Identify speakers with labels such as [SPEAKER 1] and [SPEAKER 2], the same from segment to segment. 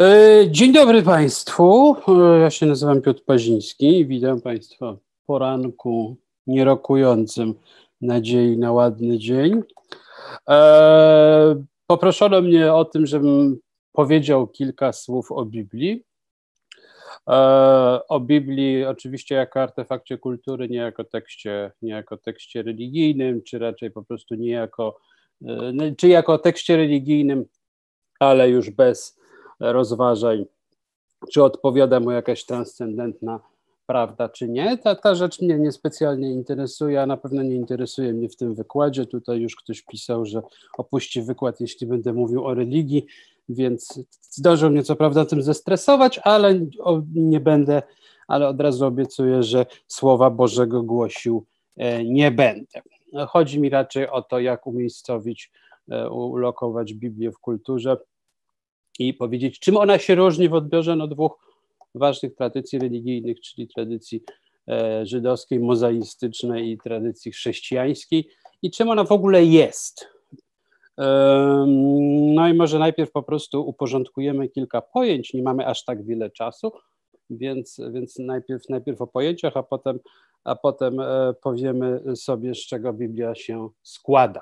[SPEAKER 1] E, dzień dobry Państwu. E, ja się nazywam Piotr Paziński. Witam Państwa w poranku nierokującym nadziei na ładny dzień. E, poproszono mnie o tym, żebym powiedział kilka słów o Biblii. O Biblii oczywiście jako artefakcie kultury, nie jako tekście, nie jako tekście religijnym, czy raczej po prostu nie jako, czy jako tekście religijnym, ale już bez rozważań, czy odpowiada mu jakaś transcendentna prawda, czy nie. Ta, ta rzecz mnie niespecjalnie interesuje, a na pewno nie interesuje mnie w tym wykładzie. Tutaj już ktoś pisał, że opuści wykład, jeśli będę mówił o religii, więc zdążył mnie co prawda tym zestresować, ale nie będę, ale od razu obiecuję, że słowa Bożego głosił e, nie będę. Chodzi mi raczej o to, jak umiejscowić, e, ulokować Biblię w kulturze i powiedzieć, czym ona się różni w odbiorze no, dwóch ważnych tradycji religijnych, czyli tradycji e, żydowskiej, mozaistycznej i tradycji chrześcijańskiej i czym ona w ogóle jest. No i może najpierw po prostu uporządkujemy kilka pojęć, nie mamy aż tak wiele czasu, więc, więc najpierw, najpierw o pojęciach, a potem, a potem e, powiemy sobie, z czego Biblia się składa.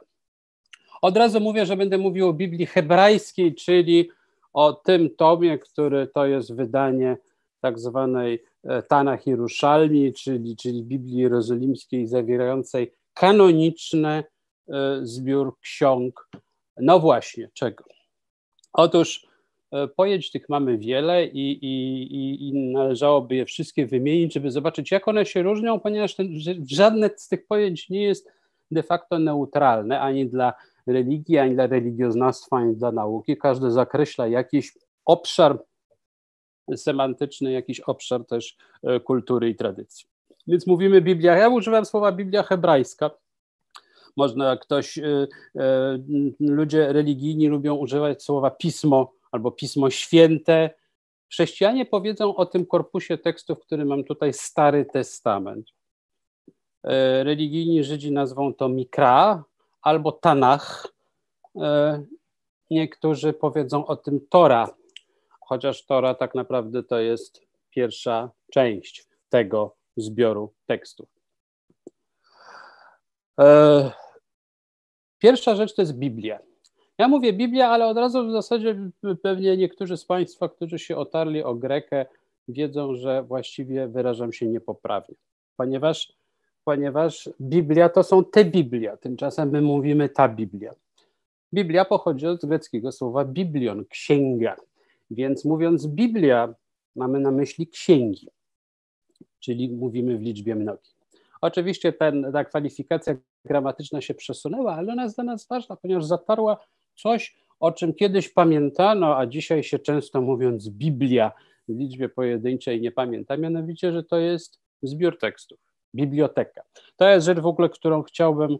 [SPEAKER 1] Od razu mówię, że będę mówił o Biblii hebrajskiej, czyli o tym tomie, który to jest wydanie tak zwanej e, Tanach Jeruszalmi, czyli, czyli Biblii Jerozolimskiej zawierającej kanoniczny e, zbiór ksiąg. No właśnie, czego? Otóż e, pojęć tych mamy wiele i, i, i, należałoby je wszystkie wymienić, żeby zobaczyć, jak one się różnią, ponieważ ten, żadne z tych pojęć nie jest de facto neutralne ani dla religii, ani dla religioznawstwa, ani dla nauki. Każdy zakreśla jakiś obszar semantyczny, jakiś obszar też e, kultury i tradycji. Więc mówimy Biblia. Ja używam słowa Biblia hebrajska. Można ktoś, e, e, ludzie religijni lubią używać słowa pismo albo pismo święte. Chrześcijanie powiedzą o tym korpusie tekstów, który mam tutaj, Stary Testament. Religijni Żydzi nazwą to Mikra, albo Tanach. E, niektórzy powiedzą o tym Tora, chociaż Tora tak naprawdę to jest pierwsza część tego zbioru tekstów. E, pierwsza rzecz to jest Biblia. Ja mówię Biblia, ale od razu w zasadzie pewnie niektórzy z Państwa, którzy się otarli o Grekę, wiedzą, że właściwie wyrażam się niepoprawnie, ponieważ ponieważ Biblia to są te Biblia, tymczasem my mówimy ta Biblia. Biblia pochodzi od greckiego słowa biblion, księga, więc mówiąc Biblia, mamy na myśli księgi, czyli mówimy w liczbie mnogiej. Oczywiście ten, ta kwalifikacja gramatyczna się przesunęła, ale ona jest dla nas ważna, ponieważ zatarła coś, o czym kiedyś pamiętano, a dzisiaj się często mówiąc Biblia w liczbie pojedynczej nie pamięta, mianowicie, że to jest zbiór tekstów biblioteka. To jest rzecz w ogóle, którą chciałbym,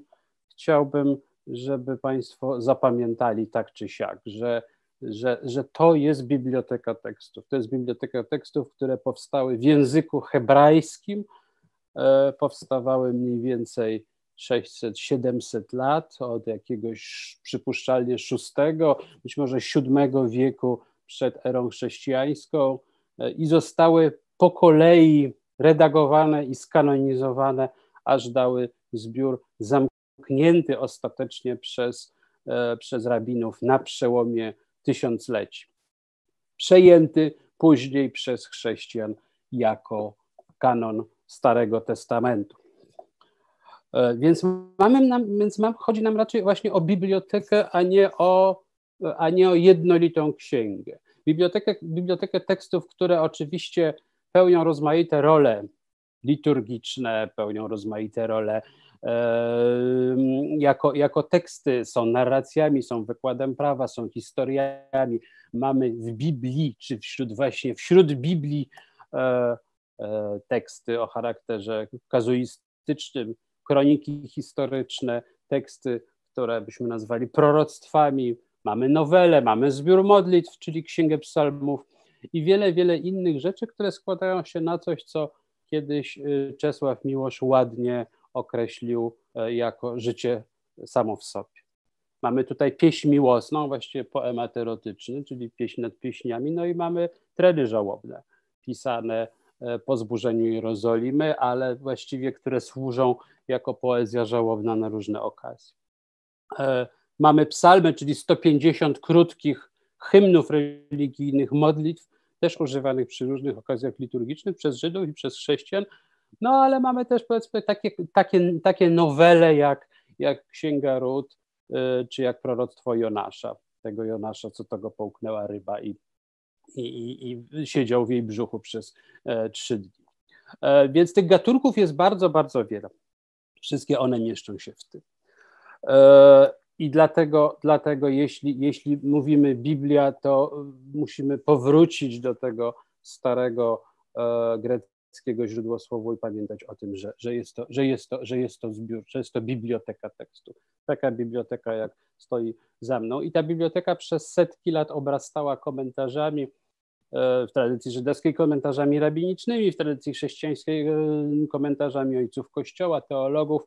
[SPEAKER 1] chciałbym żeby Państwo zapamiętali tak czy siak, że, że, że to jest biblioteka tekstów. To jest biblioteka tekstów, które powstały w języku hebrajskim, e, powstawały mniej więcej 600-700 lat, od jakiegoś przypuszczalnie VI, być może VII wieku przed erą chrześcijańską e, i zostały po kolei redagowane i skanonizowane, aż dały zbiór zamknięty ostatecznie przez, e, przez rabinów na przełomie tysiącleci. Przejęty później przez chrześcijan jako kanon Starego Testamentu. E, więc, mamy nam, więc mam, chodzi nam raczej właśnie o bibliotekę, a nie o, a nie o jednolitą księgę. Bibliotekę, bibliotekę tekstów, które oczywiście pełnią rozmaite role liturgiczne, pełnią rozmaite role jako, jako teksty, są narracjami, są wykładem prawa, są historiami. Mamy w Biblii, czy wśród właśnie wśród Biblii e, e, teksty o charakterze kazuistycznym, kroniki historyczne, teksty, które byśmy nazwali proroctwami. Mamy nowele, mamy zbiór modlitw, czyli Księgę Psalmów i wiele, wiele innych rzeczy, które składają się na coś, co kiedyś y, Czesław Miłosz ładnie określił e, jako życie samo w sobie. Mamy tutaj pieśń miłosną, właściwie poemat erotyczny, czyli pieśń nad pieśniami, no i mamy tredy żałobne, pisane e, po zburzeniu Jerozolimy, ale właściwie które służą jako poezja żałobna na różne okazje. E, mamy psalmy, czyli 150 krótkich hymnów religijnych, modlitw, też używanych przy różnych okazjach liturgicznych przez Żydów i przez chrześcijan, no ale mamy też powiedzmy takie, takie, takie nowele jak, jak Księga Ród, y, czy jak proroctwo Jonasza, tego Jonasza, co to go połknęła ryba i, i, i, i siedział w jej brzuchu przez e, trzy dni. E, więc tych gatunków jest bardzo, bardzo wiele. Wszystkie one mieszczą się w tym. E, I dlatego, dlatego jeśli, jeśli mówimy Biblia, to musimy powrócić do tego starego greckiego źródłosłowu i pamiętać o tym, że, że, jest to, że, jest to, że jest to zbiór, że jest to biblioteka tekstu. Taka biblioteka, jak stoi za mną. I ta biblioteka przez setki lat obrastała komentarzami, w tradycji żydowskiej komentarzami rabinicznymi, w tradycji chrześcijańskiej komentarzami ojców kościoła, teologów,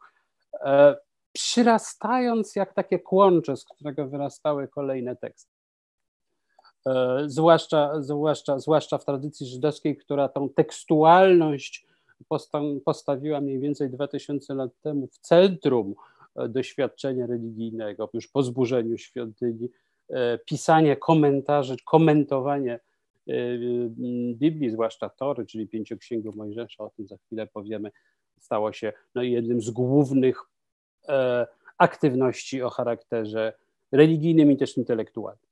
[SPEAKER 1] przyrastając jak takie kłącze, z którego wyrastały kolejne teksty. E, zwłaszcza, zwłaszcza, zwłaszcza w tradycji żydowskiej, która tą tekstualność postawiła mniej więcej 2000 lat temu w centrum e, doświadczenia religijnego, już po zburzeniu świątyni, e, pisanie komentarzy, komentowanie Biblii, zwłaszcza Tory, czyli pięcioksięgu Mojżesza, o tym za chwilę powiemy, stało się no, jednym z głównych aktywności o charakterze religijnym i też intelektualnym.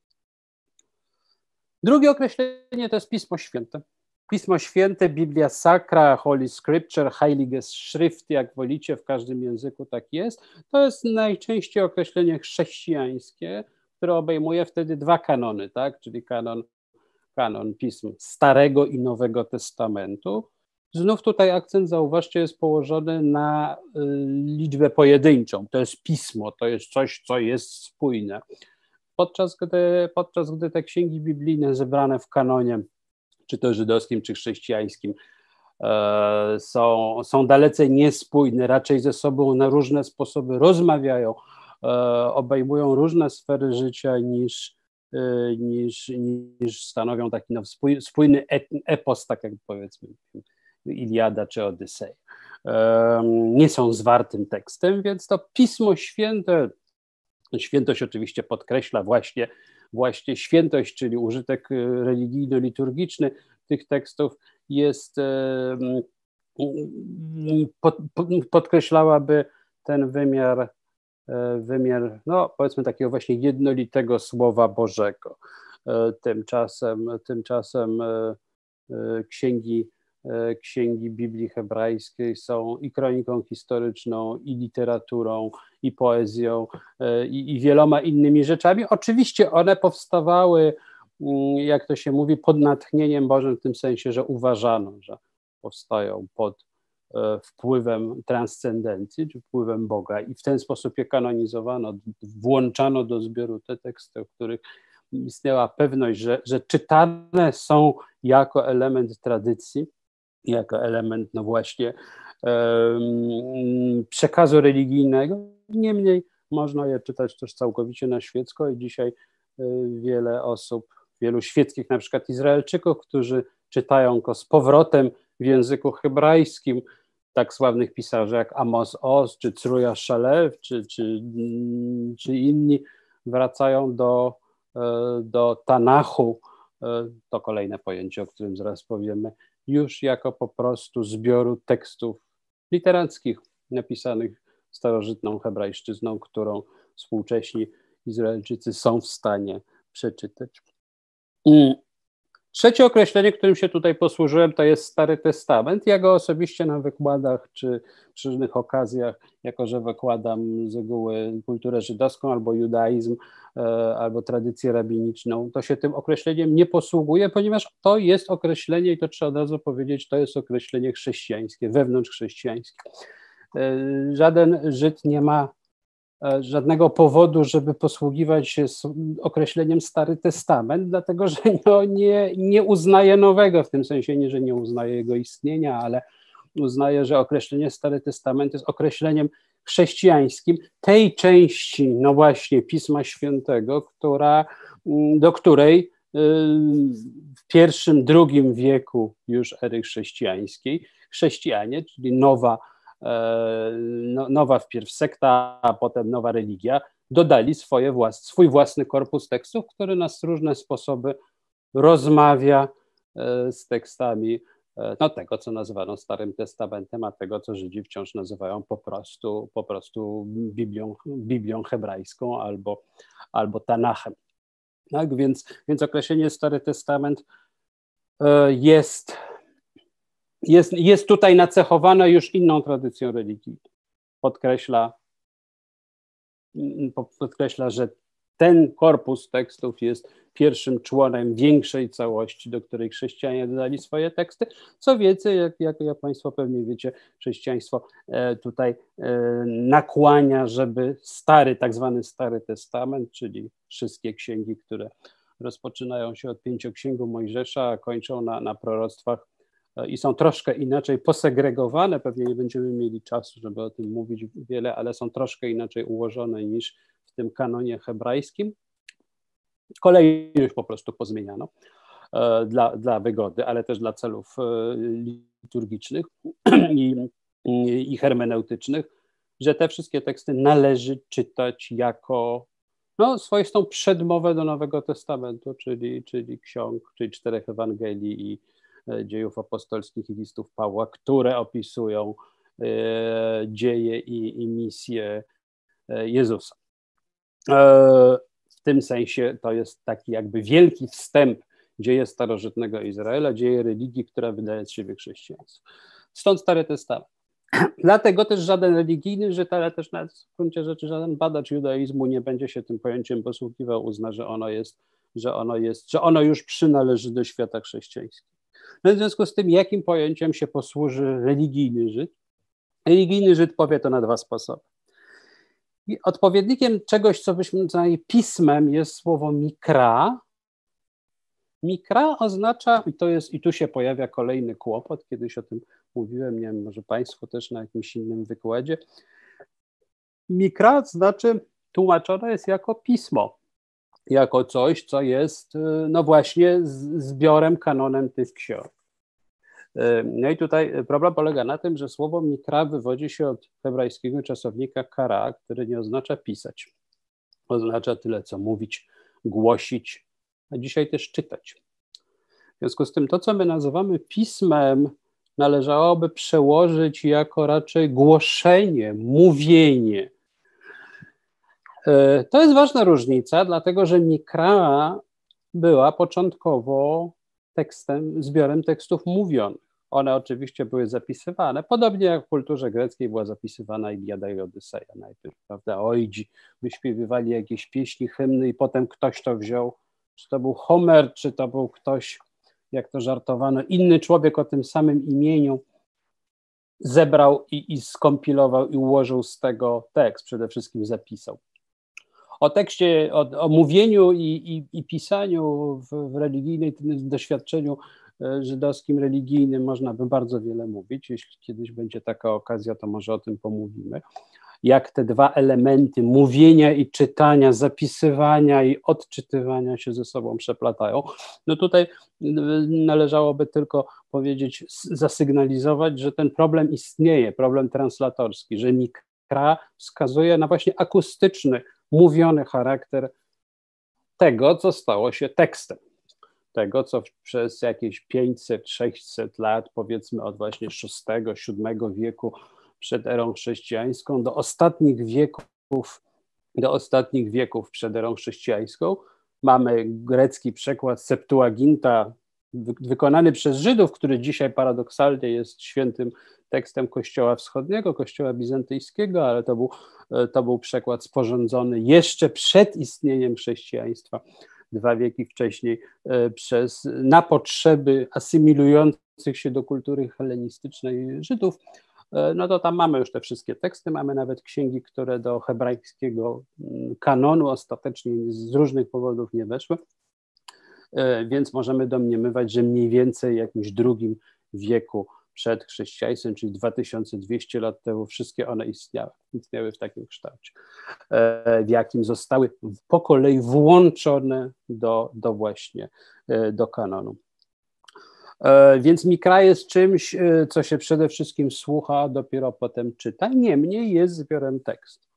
[SPEAKER 1] Drugie określenie to jest Pismo Święte. Pismo Święte, Biblia Sacra, Holy Scripture, Heilige Schrift, jak wolicie, w każdym języku tak jest. To jest najczęściej określenie chrześcijańskie, które obejmuje wtedy dwa kanony, tak? czyli kanon, kanon pism Starego i Nowego Testamentu. Znów tutaj akcent, zauważcie, jest położony na y, liczbę pojedynczą. To jest pismo, to jest coś, co jest spójne podczas gdy, podczas gdy te księgi biblijne zebrane w kanonie, czy to żydowskim, czy chrześcijańskim, e, są, są dalece niespójne, raczej ze sobą na różne sposoby rozmawiają, e, obejmują różne sfery życia niż, e, niż, niż stanowią taki no, spójny epos, tak jak powiedzmy Iliada czy Odyseja. Nie są zwartym tekstem, więc to Pismo Święte Świętość oczywiście podkreśla właśnie, właśnie świętość, czyli użytek y, religijno-liturgiczny tych tekstów jest podkreślałaby ten wymiar, e, wymiar, no powiedzmy takiego właśnie jednolitego Słowa Bożego. E, tymczasem, tymczasem e, księgi księgi Biblii hebrajskiej są i kroniką historyczną, i literaturą, i poezją, e, i, i wieloma innymi rzeczami. Oczywiście one powstawały, mm, jak to się mówi, pod natchnieniem Bożym, w tym sensie, że uważano, że powstają pod e, wpływem transcendencji, czy wpływem Boga, i w ten sposób je kanonizowano, włączano do zbioru te teksty, o których istniała pewność, że, że czytane są jako element tradycji jako element, no właśnie, przekazu religijnego. Niemniej można je czytać też całkowicie na świecko i dzisiaj e, wiele osób, wielu świeckich, na przykład Izraelczyków, którzy czytają go z powrotem w języku hebrajskim, tak sławnych pisarzy jak Amos Oz, czy Truja Szalew, czy, czy, czy inni, wracają do, e, do Tanachu, e, to kolejne pojęcie, o którym zaraz powiemy, już jako po prostu zbioru tekstów literackich napisanych starożytną hebrajszczyzną, którą współcześni Izraelczycy są w stanie przeczytać. Trzecie określenie, którym się tutaj posłużyłem, to jest Stary Testament. Ja go osobiście na wykładach czy przy różnych okazjach, jako że wykładam z reguły kulturę żydowską albo judaizm, e, albo tradycję rabiniczną, to się tym określeniem nie posługuje, ponieważ to jest określenie, i to trzeba od razu powiedzieć, to jest określenie chrześcijańskie, wewnątrzchrześcijańskie. E, żaden Żyd nie ma żadnego powodu, żeby posługiwać się określeniem Stary Testament, dlatego że no nie, nie uznaje nowego, w tym sensie nie, że nie uznaje jego istnienia, ale uznaje, że określenie Stary Testament jest określeniem chrześcijańskim, tej części, no właśnie, Pisma Świętego, która, mm, do której y, w pierwszym, drugim wieku już ery chrześcijańskiej chrześcijanie, czyli nowa, e, no, nowa wpierw sekta, a potem nowa religia, dodali swoje włas, swój własny korpus tekstów, który na różne sposoby rozmawia e, z tekstami e, no, tego, co nazywano Starym Testamentem, a tego, co Żydzi wciąż nazywają po prostu, po prostu Biblią, Biblią hebrajską albo, albo Tanachem. Tak, więc, więc określenie Stary Testament e, jest, jest, jest tutaj nacechowane już inną tradycją religijną. Podkreśla, podkreśla, że ten korpus tekstów jest pierwszym członem większej całości, do której chrześcijanie dodali swoje teksty. Co więcej, jak, jak, jak Państwo pewnie wiecie, chrześcijaństwo e, tutaj e, nakłania, żeby stary, tak zwany Stary Testament, czyli wszystkie księgi, które rozpoczynają się od pięcioksięgu Mojżesza, a kończą na, na proroctwach i są troszkę inaczej posegregowane, pewnie nie będziemy mieli czasu, żeby o tym mówić wiele, ale są troszkę inaczej ułożone niż w tym kanonie hebrajskim. Kolejność po prostu pozmieniano e, dla, dla wygody, ale też dla celów e, liturgicznych i, i, hermeneutycznych, że te wszystkie teksty należy czytać jako no, swoistą przedmowę do Nowego Testamentu, czyli, czyli ksiąg, czyli czterech Ewangelii i e, dziejów apostolskich i listów Pawła, które opisują e, dzieje i, i misję Jezusa. E, w tym sensie to jest taki jakby wielki wstęp dzieje starożytnego Izraela, dzieje religii, która wydaje z siebie chrześcijaństwo. Stąd Stary Testament. Dlatego też żaden religijny Żyd, ale też nawet w gruncie rzeczy żaden badacz judaizmu nie będzie się tym pojęciem posługiwał, uzna, że ono jest, że ono jest, że ono już przynależy do świata chrześcijańskiego. No w związku z tym, jakim pojęciem się posłuży religijny Żyd? Religijny Żyd powie to na dwa sposoby. Odpowiednikiem czegoś, co byśmy nazwali pismem, jest słowo mikra. Mikra oznacza, i to jest, i tu się pojawia kolejny kłopot, kiedyś o tym mówiłem, nie wiem, może Państwo też na jakimś innym wykładzie. Mikra znaczy, tłumaczone jest jako pismo, jako coś, co jest, no właśnie, zbiorem, kanonem tych ksiąg. No i tutaj problem polega na tym, że słowo mikra wywodzi się od hebrajskiego czasownika kara, który nie oznacza pisać. Oznacza tyle, co mówić, głosić, a dzisiaj też czytać. W związku z tym to, co my nazywamy pismem, należałoby przełożyć jako raczej głoszenie, mówienie. E, to jest ważna różnica, dlatego że mikra była początkowo tekstem, zbiorem tekstów mówionych. One oczywiście były zapisywane, podobnie jak w kulturze greckiej była zapisywana Iliada i Odyseja najpierw, prawda? Ojdzi wyśpiewywali jakieś pieśni, hymny i potem ktoś to wziął, czy to był Homer, czy to był ktoś, jak to żartowano, inny człowiek o tym samym imieniu, zebrał i, i skompilował i ułożył z tego tekst, przede wszystkim zapisał. O tekście, o, o mówieniu i, i, i pisaniu w, w religijnej doświadczeniu e, żydowskim, religijnym można by bardzo wiele mówić. Jeśli kiedyś będzie taka okazja, to może o tym pomówimy. Jak te dwa elementy mówienia i czytania, zapisywania i odczytywania się ze sobą przeplatają. No tutaj e, należałoby tylko powiedzieć, zasygnalizować, że ten problem istnieje, problem translatorski, że Mikra wskazuje na właśnie akustyczny mówiony charakter tego, co stało się tekstem. Tego, co przez jakieś 500-600 lat, powiedzmy od właśnie VI-VII wieku przed erą chrześcijańską do ostatnich wieków, do ostatnich wieków przed erą chrześcijańską, mamy grecki przekład Septuaginta wykonany przez Żydów, który dzisiaj paradoksalnie jest świętym tekstem Kościoła Wschodniego, Kościoła Bizantyjskiego, ale to był, e, to był przekład sporządzony jeszcze przed istnieniem chrześcijaństwa, dwa wieki wcześniej, e, przez, na potrzeby asymilujących się do kultury helenistycznej Żydów. E, no to tam mamy już te wszystkie teksty, mamy nawet księgi, które do hebrajskiego mm, kanonu ostatecznie z różnych powodów nie weszły, więc możemy domniemywać, że mniej więcej w jakimś drugim wieku przed chrześcijaństwem, czyli 2200 lat temu, wszystkie one istniały, istniały w takim kształcie, e, w jakim zostały po kolei włączone do, do właśnie e, do kanonu. E, więc Mikra jest czymś, co się przede wszystkim słucha, dopiero potem czyta. Niemniej jest zbiorem tekstu.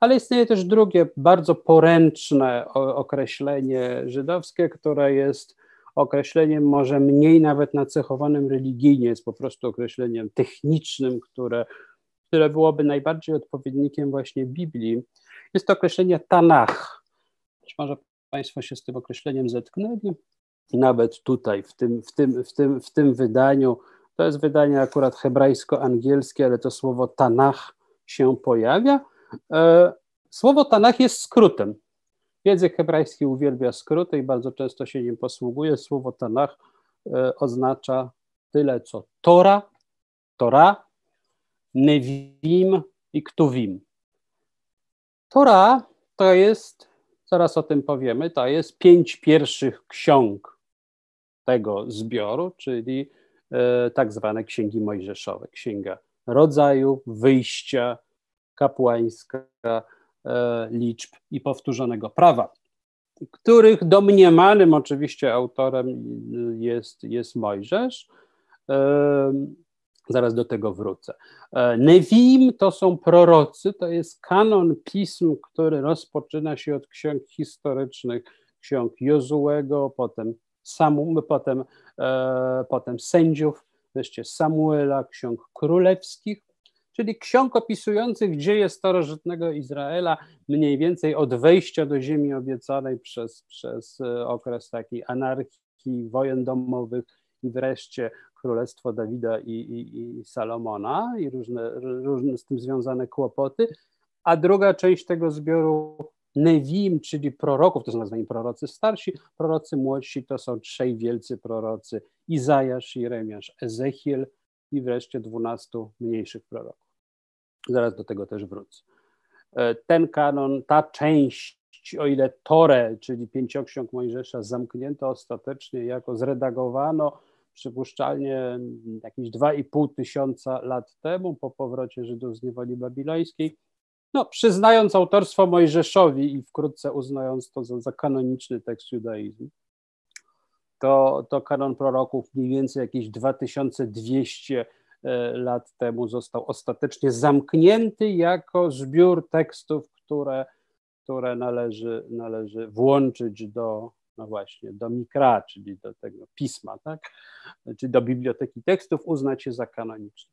[SPEAKER 1] Ale istnieje też drugie, bardzo poręczne określenie żydowskie, które jest określeniem może mniej nawet nacechowanym religijnie, jest po prostu określeniem technicznym, które, które byłoby najbardziej odpowiednikiem właśnie Biblii. Jest to określenie Tanach. Być może Państwo się z tym określeniem zetknęli. Nawet tutaj, w tym, w tym, w tym, w tym wydaniu, to jest wydanie akurat hebrajsko-angielskie, ale to słowo Tanach się pojawia. E, słowo Tanach jest skrótem. Język hebrajski uwielbia skróty i bardzo często się nim posługuje. Słowo Tanach e, oznacza tyle co Tora, Tora, Nevim i Ktuvim. Tora to jest, zaraz o tym powiemy, to jest pięć pierwszych ksiąg tego zbioru, czyli e, tak zwane księgi mojżeszowe. Księga rodzaju, wyjścia, kapłańska, liczb i powtórzonego prawa, których domniemanym oczywiście autorem jest, jest Mojżesz. E, zaraz do tego wrócę. E, Nevim to są prorocy, to jest kanon pism, który rozpoczyna się od ksiąg historycznych, ksiąg Jozułego, potem, Samu, potem, potem sędziów, wreszcie Samuela, ksiąg królewskich, czyli ksiąg opisujących dzieje starożytnego Izraela, mniej więcej od wejścia do ziemi obiecanej przez, przez e, okres takiej anarchii, wojen domowych i wreszcie królestwo Dawida i, i, i Salomona i różne, różne z tym związane kłopoty. A druga część tego zbioru Nevim, czyli proroków, to są nazwani prorocy starsi, prorocy młodsi to są trzej wielcy prorocy, Izajasz, Jeremiasz, Ezechiel i wreszcie dwunastu mniejszych proroków. Zaraz do tego też wrócę. E, ten kanon, ta część, o ile Tore, czyli pięcioksiąg Mojżesza, zamknięto ostatecznie jako zredagowano przypuszczalnie jakieś 2,5 tysiąca lat temu po powrocie Żydów z niewoli babilońskiej, no, przyznając autorstwo Mojżeszowi i wkrótce uznając to za, za kanoniczny tekst judaizmu, to, to kanon proroków mniej więcej jakieś 2200 E, lat temu został ostatecznie zamknięty jako zbiór tekstów, które, które należy, należy włączyć do, no właśnie, do mikra, czyli do tego pisma, tak? czyli do biblioteki tekstów, uznać je za kanoniczne.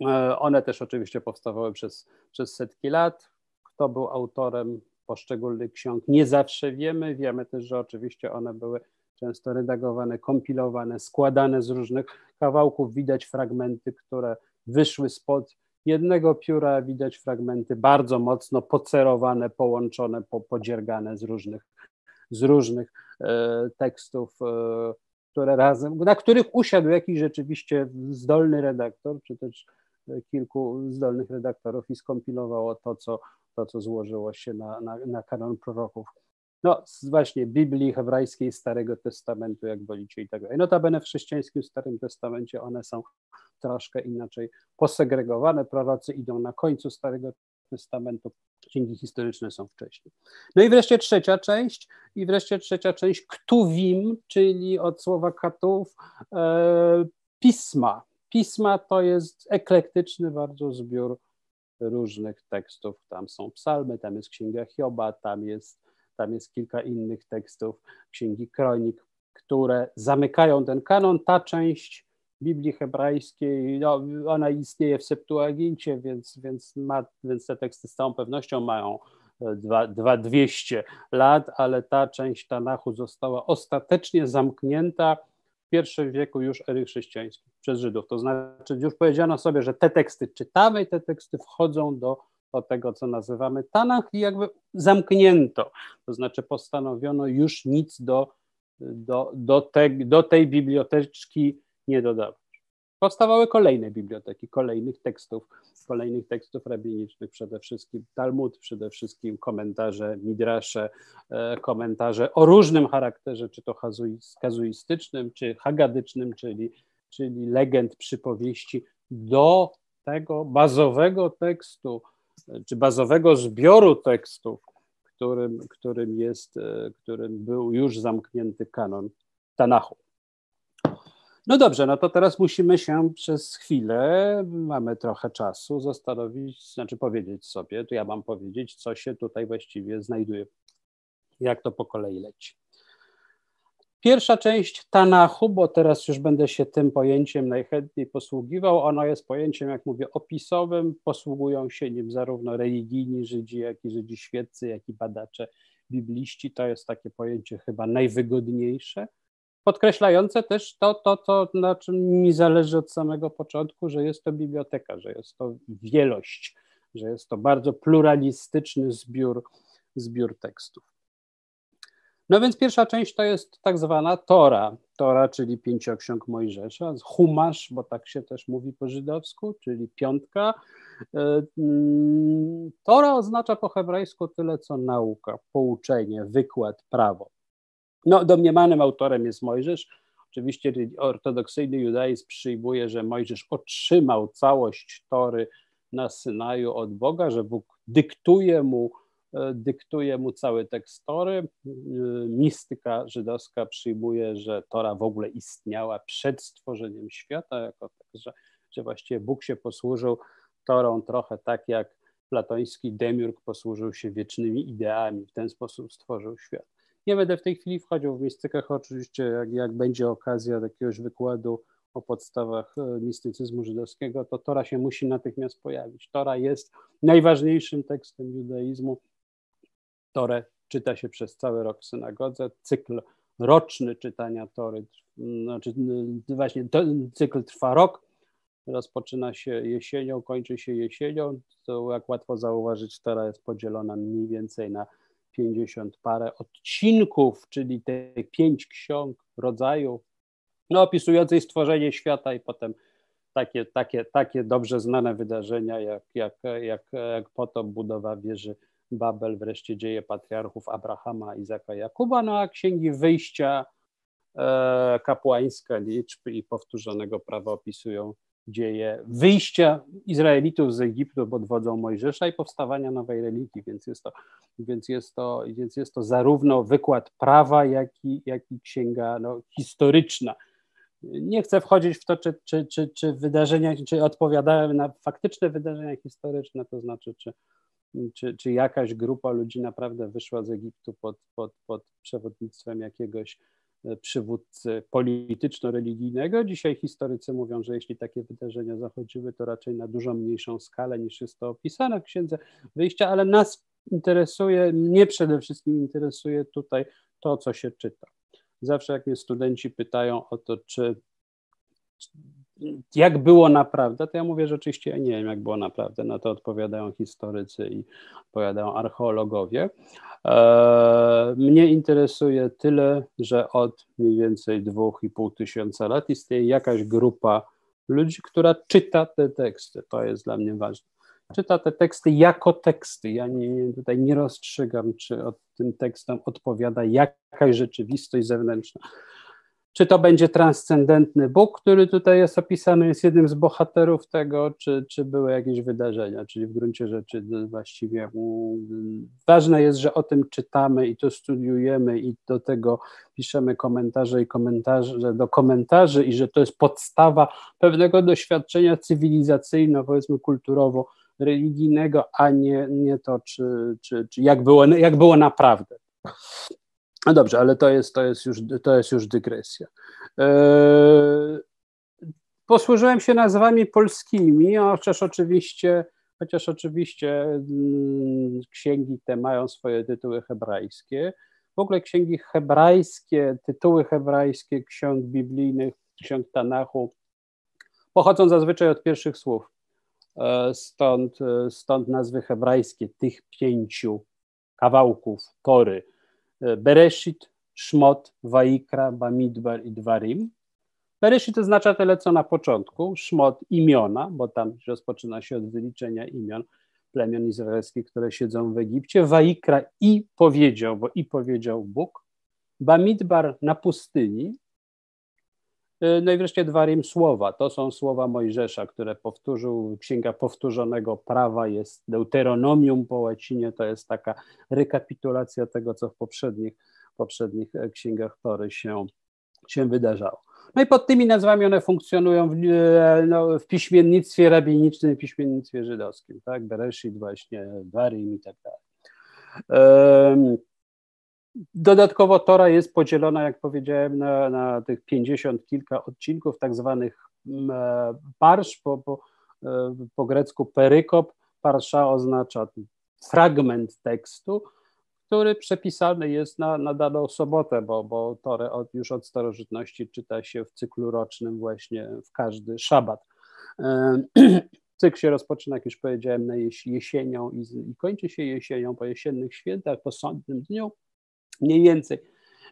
[SPEAKER 1] E, one też oczywiście powstawały przez, przez setki lat. Kto był autorem poszczególnych ksiąg, nie zawsze wiemy. Wiemy też, że oczywiście one były często redagowane, kompilowane, składane z różnych kawałków. Widać fragmenty, które wyszły spod jednego pióra, widać fragmenty bardzo mocno pocerowane, połączone, po, podziergane z różnych, z różnych e, tekstów, e, które razem, na których usiadł jakiś rzeczywiście zdolny redaktor, czy też kilku zdolnych redaktorów i skompilowało to, co, to, co złożyło się na, na, na kanon proroków no właśnie Biblii hebrajskiej, Starego Testamentu, jak wolicie i tak dalej. Notabene w chrześcijańskim Starym Testamencie one są troszkę inaczej posegregowane. Prorocy idą na końcu Starego Testamentu, księgi historyczne są wcześniej. No i wreszcie trzecia część, i wreszcie trzecia część Ktuvim, czyli od słowa katów, e, pisma. Pisma to jest eklektyczny bardzo zbiór różnych tekstów. Tam są psalmy, tam jest księga Hioba, tam jest tam jest kilka innych tekstów Księgi Kronik, które zamykają ten kanon. Ta część Biblii hebrajskiej, no, ona istnieje w Septuagincie, więc, więc, ma, więc te teksty z całą pewnością mają 200 lat, ale ta część Tanachu została ostatecznie zamknięta w pierwszym wieku już ery chrześcijańskiej przez Żydów. To znaczy już powiedziano sobie, że te teksty czytamy i te teksty wchodzą do do tego, co nazywamy Tanach i jakby zamknięto. To znaczy postanowiono już nic do, do, do, te, do tej biblioteczki nie dodawać. Powstawały kolejne biblioteki, kolejnych tekstów, kolejnych tekstów rabinicznych, przede wszystkim Talmud, przede wszystkim komentarze, midrasze, e, komentarze o różnym charakterze, czy to kazuistycznym, czy hagadycznym, czyli czyli legend, przypowieści, do tego bazowego tekstu, czy bazowego zbioru tekstów, którym, którym, jest, którym był już zamknięty kanon Tanachu. No dobrze, no to teraz musimy się przez chwilę, mamy trochę czasu, zastanowić, znaczy powiedzieć sobie, to ja mam powiedzieć, co się tutaj właściwie znajduje, jak to po kolei leci. Pierwsza część Tanachu, bo teraz już będę się tym pojęciem najchętniej posługiwał. Ono jest pojęciem, jak mówię, opisowym. Posługują się nim zarówno religijni Żydzi, jak i Żydzi świeccy, jak i badacze bibliści. To jest takie pojęcie chyba najwygodniejsze podkreślające też to, to, to, na czym mi zależy od samego początku, że jest to biblioteka, że jest to wielość, że jest to bardzo pluralistyczny zbiór, zbiór tekstów. No więc pierwsza część to jest tak zwana Tora, Tora, czyli pięcioksiąg Mojżesza, Humasz, bo tak się też mówi po żydowsku, czyli piątka. E, mm, Tora oznacza po hebrajsku tyle co nauka, pouczenie, wykład, prawo. No, domniemanym autorem jest Mojżesz. Oczywiście ortodoksyjny judaizm przyjmuje, że Mojżesz otrzymał całość Tory na Synaju od Boga, że Bóg dyktuje mu, dyktuje mu cały tekst Tory. E, mistyka żydowska przyjmuje, że Tora w ogóle istniała przed stworzeniem świata, jako tak, że, że właściwie Bóg się posłużył Torą trochę tak jak platoński demiurg posłużył się wiecznymi ideami, w ten sposób stworzył świat. Nie będę w tej chwili wchodził w mistykach, oczywiście jak, jak będzie okazja jakiegoś wykładu o podstawach e, mistycyzmu żydowskiego, to Tora się musi natychmiast pojawić. Tora jest najważniejszym tekstem judaizmu. Torę czyta się przez cały rok w synagodze. Cykl roczny czytania Tory, znaczy właśnie cykl trwa rok, rozpoczyna się jesienią, kończy się jesienią. To jak łatwo zauważyć, Tora jest podzielona mniej więcej na 50 parę odcinków, czyli te pięć ksiąg rodzaju, no, opisujących stworzenie świata i potem takie, takie, takie dobrze znane wydarzenia, jak, jak, jak, jak potop, budowa wieży Babel, wreszcie dzieje patriarchów Abrahama, Izaka, Jakuba, no a księgi wyjścia e, kapłańska liczb i powtórzonego prawa opisują dzieje wyjścia Izraelitów z Egiptu pod wodzą Mojżesza i powstawania nowej religii, więc jest to, więc jest to, więc jest to zarówno wykład prawa, jak i, jak i księga no, historyczna. Nie chcę wchodzić w to, czy, czy, czy, czy wydarzenia, czy odpowiadałem na faktyczne wydarzenia historyczne, to znaczy, czy, czy, czy jakaś grupa ludzi naprawdę wyszła z Egiptu pod, pod, pod przewodnictwem jakiegoś E, przywódcy polityczno-religijnego. Dzisiaj historycy mówią, że jeśli takie wydarzenia zachodziły, to raczej na dużo mniejszą skalę niż jest to opisane w Księdze Wyjścia, ale nas interesuje, mnie przede wszystkim interesuje tutaj to, co się czyta. Zawsze jak mnie studenci pytają o to, czy jak było naprawdę, to ja mówię, że oczywiście nie wiem, jak było naprawdę. Na to odpowiadają historycy i odpowiadają archeologowie. E, mnie interesuje tyle, że od mniej więcej dwóch i pół tysiąca lat istnieje jakaś grupa ludzi, która czyta te teksty. To jest dla mnie ważne. Czyta te teksty jako teksty. Ja nie, tutaj nie rozstrzygam, czy od tym tekstom odpowiada jakaś rzeczywistość zewnętrzna czy to będzie transcendentny Bóg, który tutaj jest opisany, jest jednym z bohaterów tego, czy, czy były jakieś wydarzenia, czyli w gruncie rzeczy właściwie mm, ważne jest, że o tym czytamy i to studiujemy i do tego piszemy komentarze i komentarze do komentarzy i że to jest podstawa pewnego doświadczenia cywilizacyjno, powiedzmy kulturowo, religijnego, a nie, nie to, czy, czy, czy jak, było, jak było naprawdę. No dobrze, ale to jest, to jest, już, to jest już dygresja. Eee, posłużyłem się nazwami polskimi, chociaż oczywiście, chociaż oczywiście mm, księgi te mają swoje tytuły hebrajskie. W ogóle księgi hebrajskie, tytuły hebrajskie ksiąg biblijnych, ksiąg Tanachu pochodzą zazwyczaj od pierwszych słów. Eee, stąd, stąd nazwy hebrajskie tych pięciu kawałków Tory Bereshit, Szmot, Wajikra, Bamidbar i Dwarim. Bereshit oznacza tyle, co na początku, Szmot imiona, bo tam rozpoczyna się od wyliczenia imion plemion izraelskich, które siedzą w Egipcie, Wajikra i powiedział, bo i powiedział Bóg, Bamidbar na pustyni, No i wreszcie dwa Rim słowa. To są słowa Mojżesza, które powtórzył, Księga Powtórzonego Prawa jest Deuteronomium po łacinie, to jest taka rekapitulacja tego, co w poprzednich, poprzednich księgach Tory się, się wydarzało. No i pod tymi nazwami one funkcjonują w, no, w piśmiennictwie rabinicznym, w piśmiennictwie żydowskim, tak? Bereshit właśnie, Warim i tak dalej. Dodatkowo Tora jest podzielona, jak powiedziałem, na, na tych pięćdziesiąt kilka odcinków, tak zwanych mm, e, parsz, po, po, e, po grecku perykop. Parsza oznacza fragment tekstu, który przepisany jest na, na daną sobotę, bo, bo Torę od, już od starożytności czyta się w cyklu rocznym właśnie w każdy szabat. E, cykl się rozpoczyna, jak już powiedziałem, na jesienią i, i kończy się jesienią po jesiennych świętach, po sądnym dniu mniej więcej.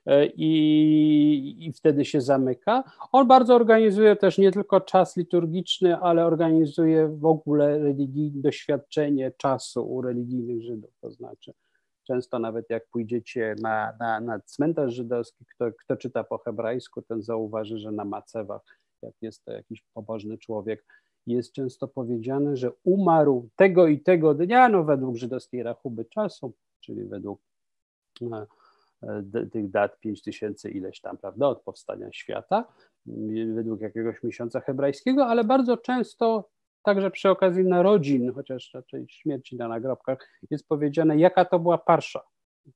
[SPEAKER 1] E, I, I wtedy się zamyka. On bardzo organizuje też nie tylko czas liturgiczny, ale organizuje w ogóle religijne doświadczenie czasu u religijnych Żydów. To znaczy, często nawet jak pójdziecie na, na, na cmentarz żydowski, kto, kto czyta po hebrajsku, ten zauważy, że na macewach, jak jest to jakiś pobożny człowiek, jest często powiedziane, że umarł tego i tego dnia, no według żydowskiej rachuby czasu, czyli według no, tych dat 5000 ileś tam, prawda, od powstania świata, według jakiegoś miesiąca hebrajskiego, ale bardzo często także przy okazji narodzin, chociaż raczej śmierci na nagrobkach, jest powiedziane, jaka to była parsza.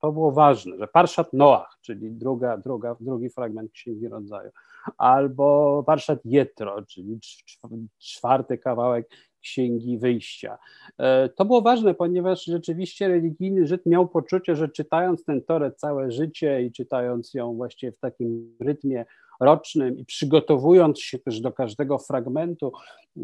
[SPEAKER 1] To było ważne, że Parszat Noach, czyli druga, druga, drugi fragment Księgi Rodzaju, albo Parszat Jetro, czyli czwarty kawałek Księgi Wyjścia. E, to było ważne, ponieważ rzeczywiście religijny Żyd miał poczucie, że czytając ten Torę całe życie i czytając ją właśnie w takim rytmie rocznym i przygotowując się też do każdego fragmentu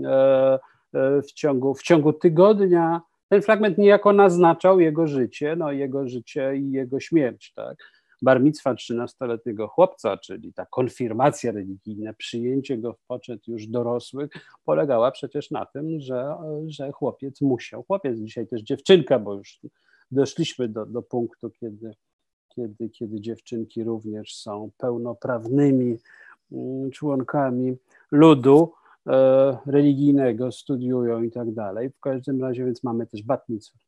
[SPEAKER 1] e, e, w ciągu, w ciągu tygodnia, ten fragment niejako naznaczał jego życie, no jego życie i jego śmierć, tak barmictwa 13-letniego chłopca, czyli ta konfirmacja religijna, przyjęcie go w poczet już dorosłych, polegała przecież na tym, że, że chłopiec musiał, chłopiec dzisiaj też dziewczynka, bo już doszliśmy do, do punktu, kiedy, kiedy, kiedy dziewczynki również są pełnoprawnymi mm, członkami ludu e, religijnego, studiują i tak dalej. W każdym razie więc mamy też batnictwo.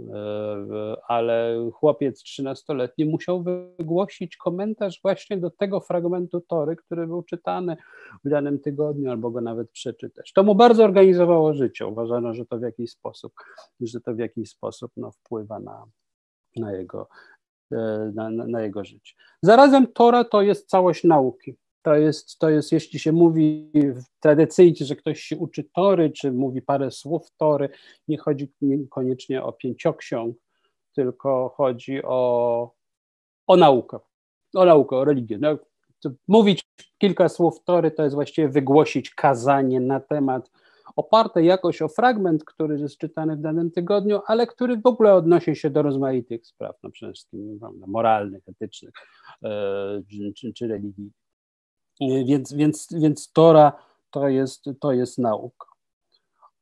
[SPEAKER 1] E, ale chłopiec 13-letni musiał wygłosić komentarz właśnie do tego fragmentu Tory, który był czytany w danym tygodniu, albo go nawet przeczytać. To mu bardzo organizowało życie. Uważano, że to w jakiś sposób, że to w jakiś sposób no, wpływa na, na, jego, e, na, na jego życie. Zarazem Tora to jest całość nauki to jest, to jest, jeśli się mówi tradycyjnie, że ktoś się uczy tory, czy mówi parę słów tory, nie chodzi niekoniecznie o pięcioksiąg, tylko chodzi o, o naukę, o naukę, o religię. No, mówić kilka słów tory to jest właściwie wygłosić kazanie na temat oparte jakoś o fragment, który jest czytany w danym tygodniu, ale który w ogóle odnosi się do rozmaitych spraw, no przede wszystkim moralnych, etycznych e, czy, czy religijnych. Więc, więc, więc Tora to jest, to jest nauka.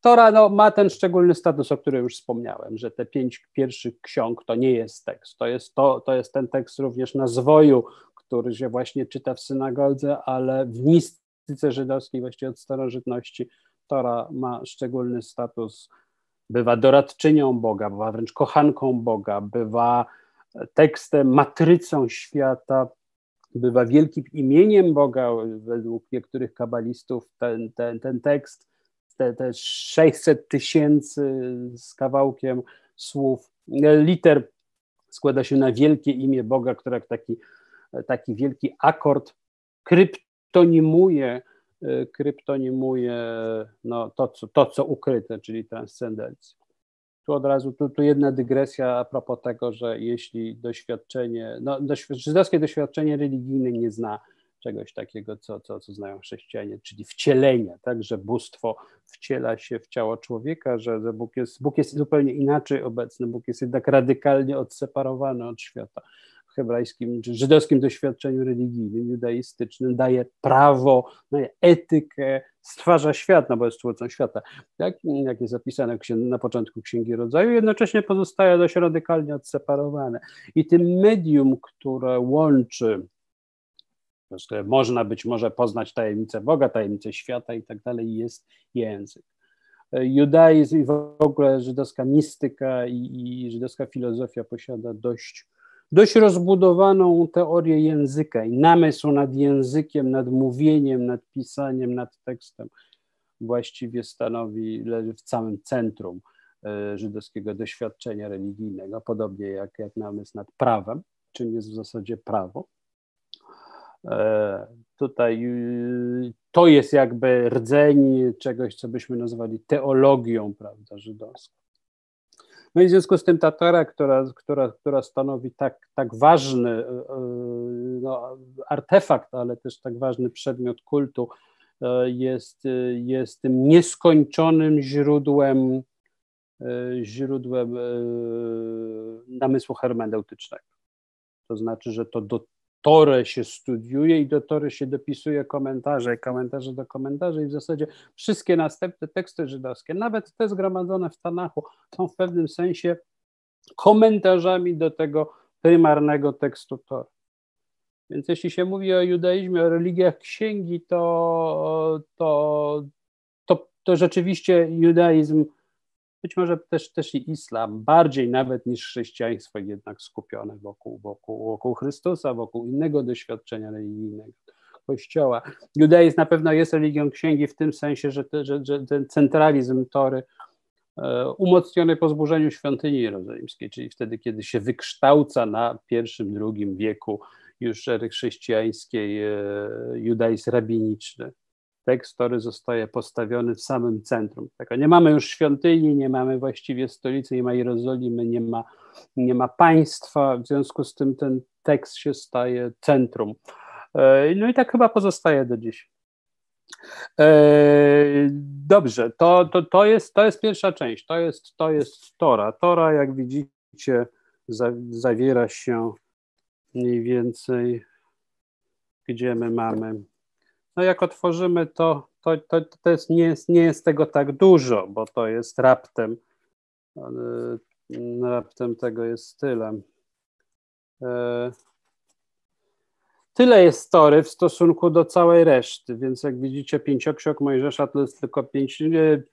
[SPEAKER 1] Tora no, ma ten szczególny status, o którym już wspomniałem, że te pięć pierwszych ksiąg to nie jest tekst. To jest, to, to jest ten tekst również na zwoju, który się właśnie czyta w synagodze, ale w mistyce żydowskiej, właściwie od starożytności, Tora ma szczególny status. Bywa doradczynią Boga, bywa wręcz kochanką Boga, bywa tekstem, matrycą świata, bywa wielkim imieniem Boga, według niektórych kabalistów ten, ten, ten tekst, te, te 600 tysięcy z kawałkiem słów, liter składa się na wielkie imię Boga, które taki, taki wielki akord kryptonimuje, kryptonimuje no, to, co, to, co ukryte, czyli transcendencję. Tu od razu, tu, tu jedna dygresja a propos tego, że jeśli doświadczenie, no, żydowskie doświadczenie religijne nie zna czegoś takiego, co, co, co znają chrześcijanie, czyli wcielenia, tak, że bóstwo wciela się w ciało człowieka, że, że Bóg, jest, Bóg jest zupełnie inaczej obecny, Bóg jest jednak radykalnie odseparowany od świata hebrajskim czy żydowskim doświadczeniu religijnym, judaistycznym, daje prawo, daje etykę, stwarza świat, no bo jest twórcą świata, tak? jak jest zapisane na początku Księgi Rodzaju, jednocześnie pozostaje dość radykalnie odseparowane. I tym medium, które łączy można być może poznać tajemnicę Boga, tajemnicę świata i tak dalej, jest język. Judaizm i w ogóle żydowska mistyka i, i żydowska filozofia posiada dość, dość rozbudowaną teorię języka i namysł nad językiem, nad mówieniem, nad pisaniem, nad tekstem właściwie stanowi, leży w samym centrum e, żydowskiego doświadczenia religijnego, podobnie jak, jak namysł nad prawem, czym jest w zasadzie prawo. E, tutaj y, to jest jakby rdzeń czegoś, co byśmy nazwali teologią, prawda, żydowską. No i w związku z tym ta Tora, która, która, która stanowi tak, tak ważny e, no, artefakt, ale też tak ważny przedmiot kultu, E, jest, e, jest tym nieskończonym źródłem, e, źródłem namysłu hermeneutycznego. To znaczy, że to do Torę się studiuje i do Tory się dopisuje komentarze, komentarze do komentarzy i w zasadzie wszystkie następne teksty żydowskie, nawet te zgromadzone w Tanachu, są w pewnym sensie komentarzami do tego prymarnego tekstu Tory. Więc jeśli się mówi o judaizmie, o religiach księgi, to, to, to, to rzeczywiście judaizm, być może też, też i islam, bardziej nawet niż chrześcijaństwo jednak skupione wokół, wokół, wokół Chrystusa, wokół innego doświadczenia religijnego. Kościoła. Judaizm na pewno jest religią księgi w tym sensie, że, te, że, że ten centralizm Tory e, umocniony po zburzeniu świątyni jerozolimskiej, czyli wtedy, kiedy się wykształca na pierwszym, drugim wieku już ery chrześcijańskiej e, judaizm rabiniczny. Tekst, który zostaje postawiony w samym centrum. Tego nie mamy już świątyni, nie mamy właściwie stolicy, nie ma Jerozolimy, nie ma, nie ma państwa, w związku z tym ten tekst się staje centrum. E, no i tak chyba pozostaje do dziś. E, dobrze, to, to, to, jest, to jest pierwsza część, to jest, to jest Tora. Tora, jak widzicie, zawiera się mniej więcej, gdzie my mamy. No jak otworzymy to, to, to, to jest, nie, jest, nie jest tego tak dużo, bo to jest raptem, raptem tego jest tyle. E, tyle jest tory w stosunku do całej reszty, więc jak widzicie pięcioksiąg Mojżesza to jest tylko pięć,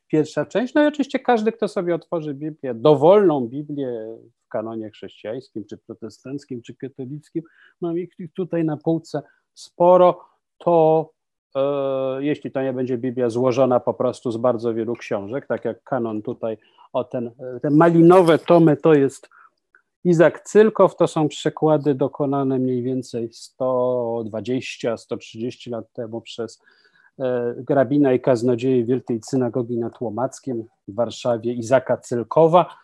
[SPEAKER 1] pierwsza część, no i oczywiście każdy, kto sobie otworzy Biblię, dowolną Biblię w kanonie chrześcijańskim, czy protestanckim, czy katolickim, mam ich tutaj na półce sporo, to e, jeśli to nie będzie Biblia złożona po prostu z bardzo wielu książek, tak jak kanon tutaj, o ten, te malinowe tomy to jest Izak Cylkow, to są przekłady dokonane mniej więcej 120-130 lat temu przez e, grabina i kaznodzieje Wielkiej Synagogi nad Łomackiem w Warszawie Izaka Cylkowa.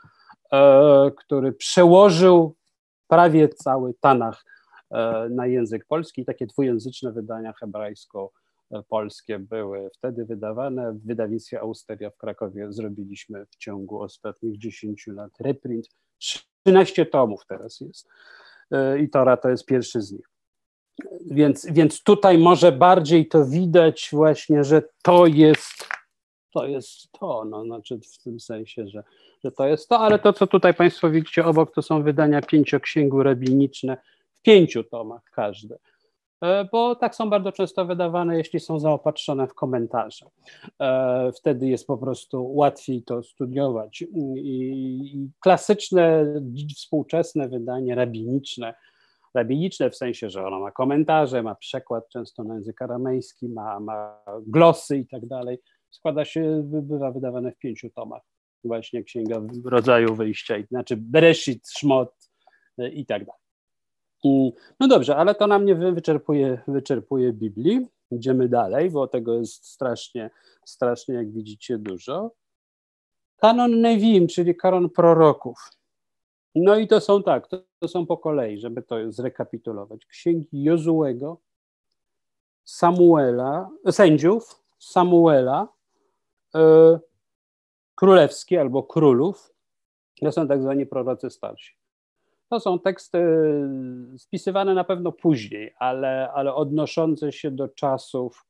[SPEAKER 1] E, który przełożył prawie cały Tanach e, na język polski. Takie dwujęzyczne wydania hebrajsko-polskie były wtedy wydawane. W wydawnictwie Austeria w Krakowie zrobiliśmy w ciągu ostatnich 10 lat reprint. 13 tomów teraz jest. E, I Tora to jest pierwszy z nich. Więc, więc tutaj może bardziej to widać właśnie, że to jest to jest to, no, znaczy w tym sensie, że, że to jest to, ale to, co tutaj Państwo widzicie obok, to są wydania pięcioksięgu rabiniczne w pięciu tomach każde, bo tak są bardzo często wydawane, jeśli są zaopatrzone w komentarze. E, wtedy jest po prostu łatwiej to studiować. I klasyczne, współczesne wydanie rabiniczne, rabiniczne w sensie, że ono ma komentarze, ma przekład często na język aramejski, ma, ma glosy i tak dalej, składa się, bywa wydawane w pięciu tomach. Właśnie księga rodzaju wyjścia, znaczy Bereshit, Szmot e, i tak dalej. No dobrze, ale to nam nie wyczerpuje, wyczerpuje Biblii. Idziemy dalej, bo tego jest strasznie, strasznie, jak widzicie, dużo. Kanon Nevim, czyli kanon proroków. No i to są tak, to, to są po kolei, żeby to zrekapitulować. Księgi Jozułego, Samuela, sędziów, Samuela, królewskie albo królów, to są tak zwani prorocy starsi. To są teksty spisywane na pewno później, ale, ale odnoszące się do czasów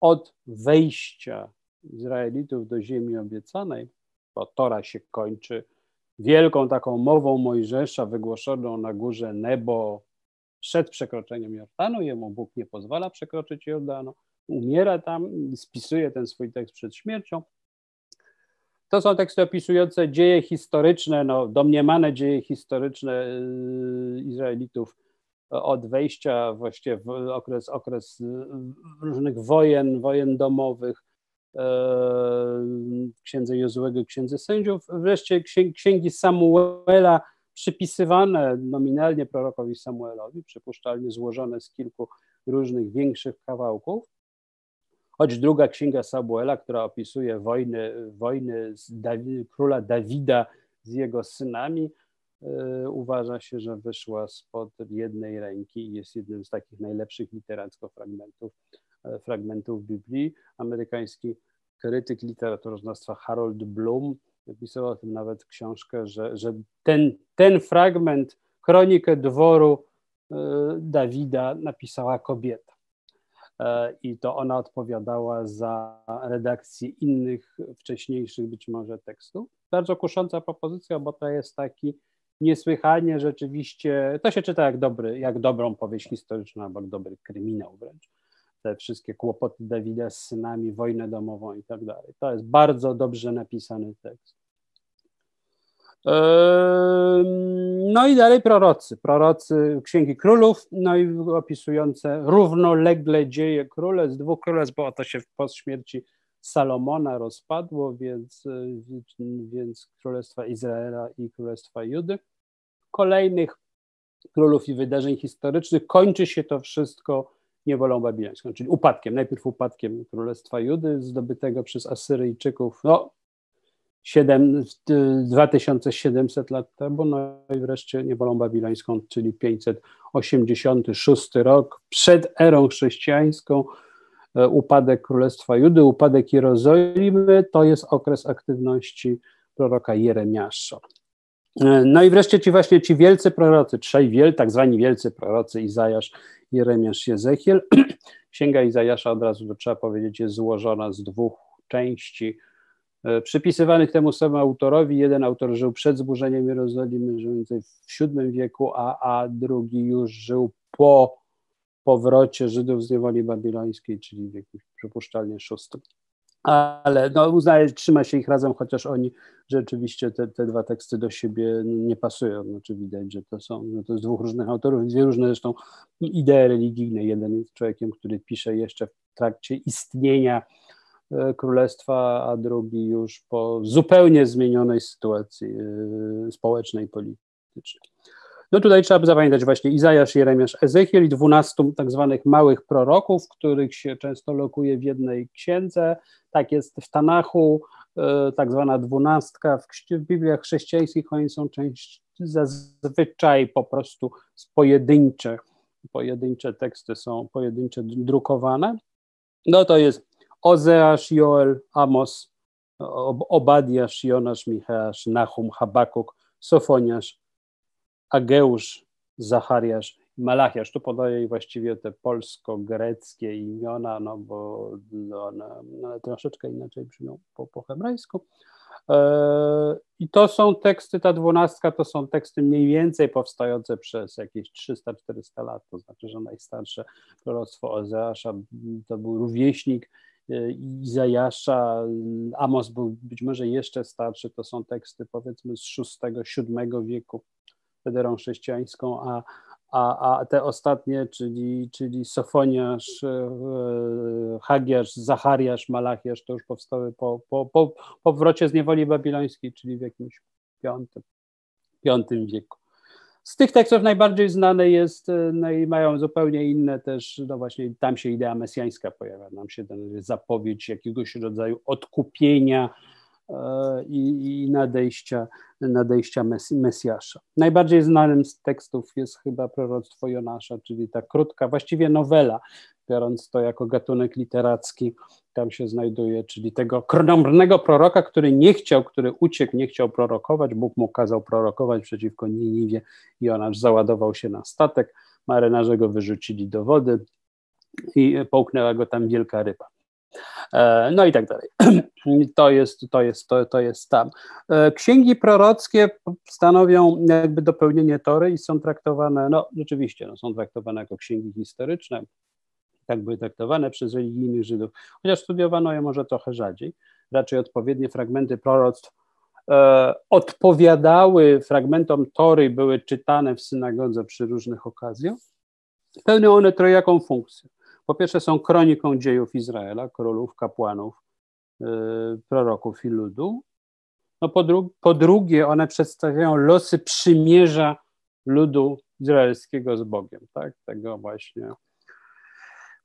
[SPEAKER 1] od wejścia Izraelitów do ziemi obiecanej, bo Tora się kończy wielką taką mową Mojżesza wygłoszoną na górze Nebo przed przekroczeniem Jordanu, jemu Bóg nie pozwala przekroczyć Jordanu, umiera tam, spisuje ten swój tekst przed śmiercią. To są teksty opisujące dzieje historyczne, no, domniemane dzieje historyczne y, Izraelitów od wejścia właściwie w okres, okres różnych wojen, wojen domowych, e, księdze Jozłego, księdze sędziów, wreszcie księgi Samuela przypisywane nominalnie prorokowi Samuelowi, przypuszczalnie złożone z kilku różnych większych kawałków, choć druga księga Samuela, która opisuje wojny, wojny Dawi, króla Dawida z jego synami, yy, uważa się, że wyszła spod jednej ręki i jest jednym z takich najlepszych literacko fragmentów, yy, fragmentów Biblii. Amerykański krytyk literaturoznawstwa Harold Bloom napisał o tym nawet książkę, że, że ten, ten fragment, kronikę dworu yy, Dawida napisała kobieta. E, i to ona odpowiadała za redakcję innych wcześniejszych być może tekstów. Bardzo kusząca propozycja, bo to jest taki niesłychanie rzeczywiście, to się czyta jak, dobry, jak dobrą powieść historyczną albo dobry kryminał wręcz. Te wszystkie kłopoty Dawida z synami, wojnę domową i tak dalej. To jest bardzo dobrze napisany tekst. No i dalej prorocy, prorocy Księgi Królów, no i opisujące równolegle dzieje z dwóch królestw, bo to się po śmierci Salomona rozpadło, więc, więc Królestwa Izraela i Królestwa Judy. Kolejnych królów i wydarzeń historycznych. Kończy się to wszystko niewolą babilońską, czyli upadkiem, najpierw upadkiem Królestwa Judy zdobytego przez Asyryjczyków, no 7, 2700 lat temu, no i wreszcie niewolą babilońską, czyli 586 rok przed erą chrześcijańską, e, upadek Królestwa Judy, upadek Jerozolimy, to jest okres aktywności proroka Jeremiasza. E, no i wreszcie ci właśnie ci wielcy prorocy, trzej wiel, tak zwani wielcy prorocy, Izajasz, Jeremiasz, Jezechiel. Księga Izajasza od razu to trzeba powiedzieć jest złożona z dwóch części, przypisywanych temu samemu autorowi. Jeden autor żył przed zburzeniem Jerozolimy, żył w VII wieku, a, a drugi już żył po powrocie Żydów z niewoli babilońskiej, czyli w wieku przypuszczalnie VI. Ale no, uznaje, trzyma się ich razem, chociaż oni rzeczywiście te, te dwa teksty do siebie nie pasują. Znaczy widać, że to są, że to jest dwóch różnych autorów, dwie różne zresztą idee religijne. Jeden jest człowiekiem, który pisze jeszcze w trakcie istnienia E, królestwa, a drugi już po zupełnie zmienionej sytuacji e, społecznej politycznej. No tutaj trzeba zapamiętać właśnie Izajasz, Jeremiasz, Ezechiel i dwunastu tak zwanych małych proroków, których się często lokuje w jednej księdze. Tak jest w Tanachu, e, tak zwana dwunastka. W, Bibliach chrześcijańskich oni są część zazwyczaj po prostu pojedyncze, pojedyncze teksty są pojedyncze drukowane. No to jest Ozeasz, Joel, Amos, Obadiasz, Jonasz, Michałasz, Nahum, Habakuk, Sofoniasz, Ageusz, Zachariasz Malachiasz. Tu podaję właściwie te polsko-greckie imiona, no bo one, one troszeczkę inaczej brzmią po, po hebrajsku. E, I to są teksty, ta dwunastka to są teksty mniej więcej powstające przez jakieś 300-400 lat, to znaczy, że najstarsze proroctwo Ozeasza to był rówieśnik Izajasza, Amos był być może jeszcze starszy, to są teksty powiedzmy z VI-VII wieku przed erą chrześcijańską, a, a, a te ostatnie, czyli, czyli Sofoniasz, e, Hagiasz, Zachariasz, Malachiasz, to już powstały po, po, po powrocie z niewoli babilońskiej, czyli w jakimś V, V wieku. Z tych tekstów najbardziej znane jest, e, no i mają zupełnie inne też, no właśnie tam się idea mesjańska pojawia, nam się ten zapowiedź jakiegoś rodzaju odkupienia e, i, i nadejścia, nadejścia mes, Mesjasza. Najbardziej znanym z tekstów jest chyba proroctwo Jonasza, czyli ta krótka, właściwie nowela, biorąc to jako gatunek literacki, tam się znajduje, czyli tego krnomrnego proroka, który nie chciał, który uciekł, nie chciał prorokować, Bóg mu kazał prorokować przeciwko Niniwie i on aż załadował się na statek, marynarze go wyrzucili do wody i połknęła go tam wielka ryba. E, no i tak dalej. To jest, to jest, to, to jest tam. E, księgi prorockie stanowią jakby dopełnienie Tory i są traktowane, no rzeczywiście, no, są traktowane jako księgi historyczne, tak były traktowane przez religijnych Żydów, chociaż studiowano je może trochę rzadziej. Raczej odpowiednie fragmenty proroctw e, odpowiadały fragmentom Tory, były czytane w synagodze przy różnych okazjach. Pełnią one trojaką funkcję. Po pierwsze są kroniką dziejów Izraela, królów, kapłanów, yy, proroków i ludu. No po, dru po drugie one przedstawiają losy przymierza ludu izraelskiego z Bogiem, tak? Tego właśnie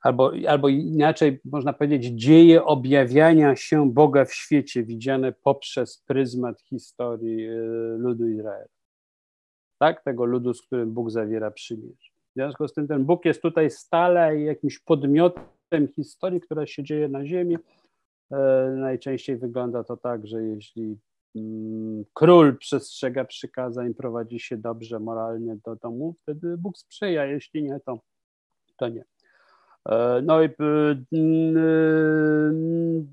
[SPEAKER 1] albo, albo inaczej można powiedzieć, dzieje objawiania się Boga w świecie, widziane poprzez pryzmat historii yy, ludu Izraela. Tak, tego ludu, z którym Bóg zawiera przymierze. W związku z tym ten Bóg jest tutaj stale jakimś podmiotem historii, która się dzieje na ziemi. E, najczęściej wygląda to tak, że jeśli mm, król przestrzega przykazań, prowadzi się dobrze moralnie do domu, wtedy Bóg sprzyja, jeśli nie, to, to nie. E, no i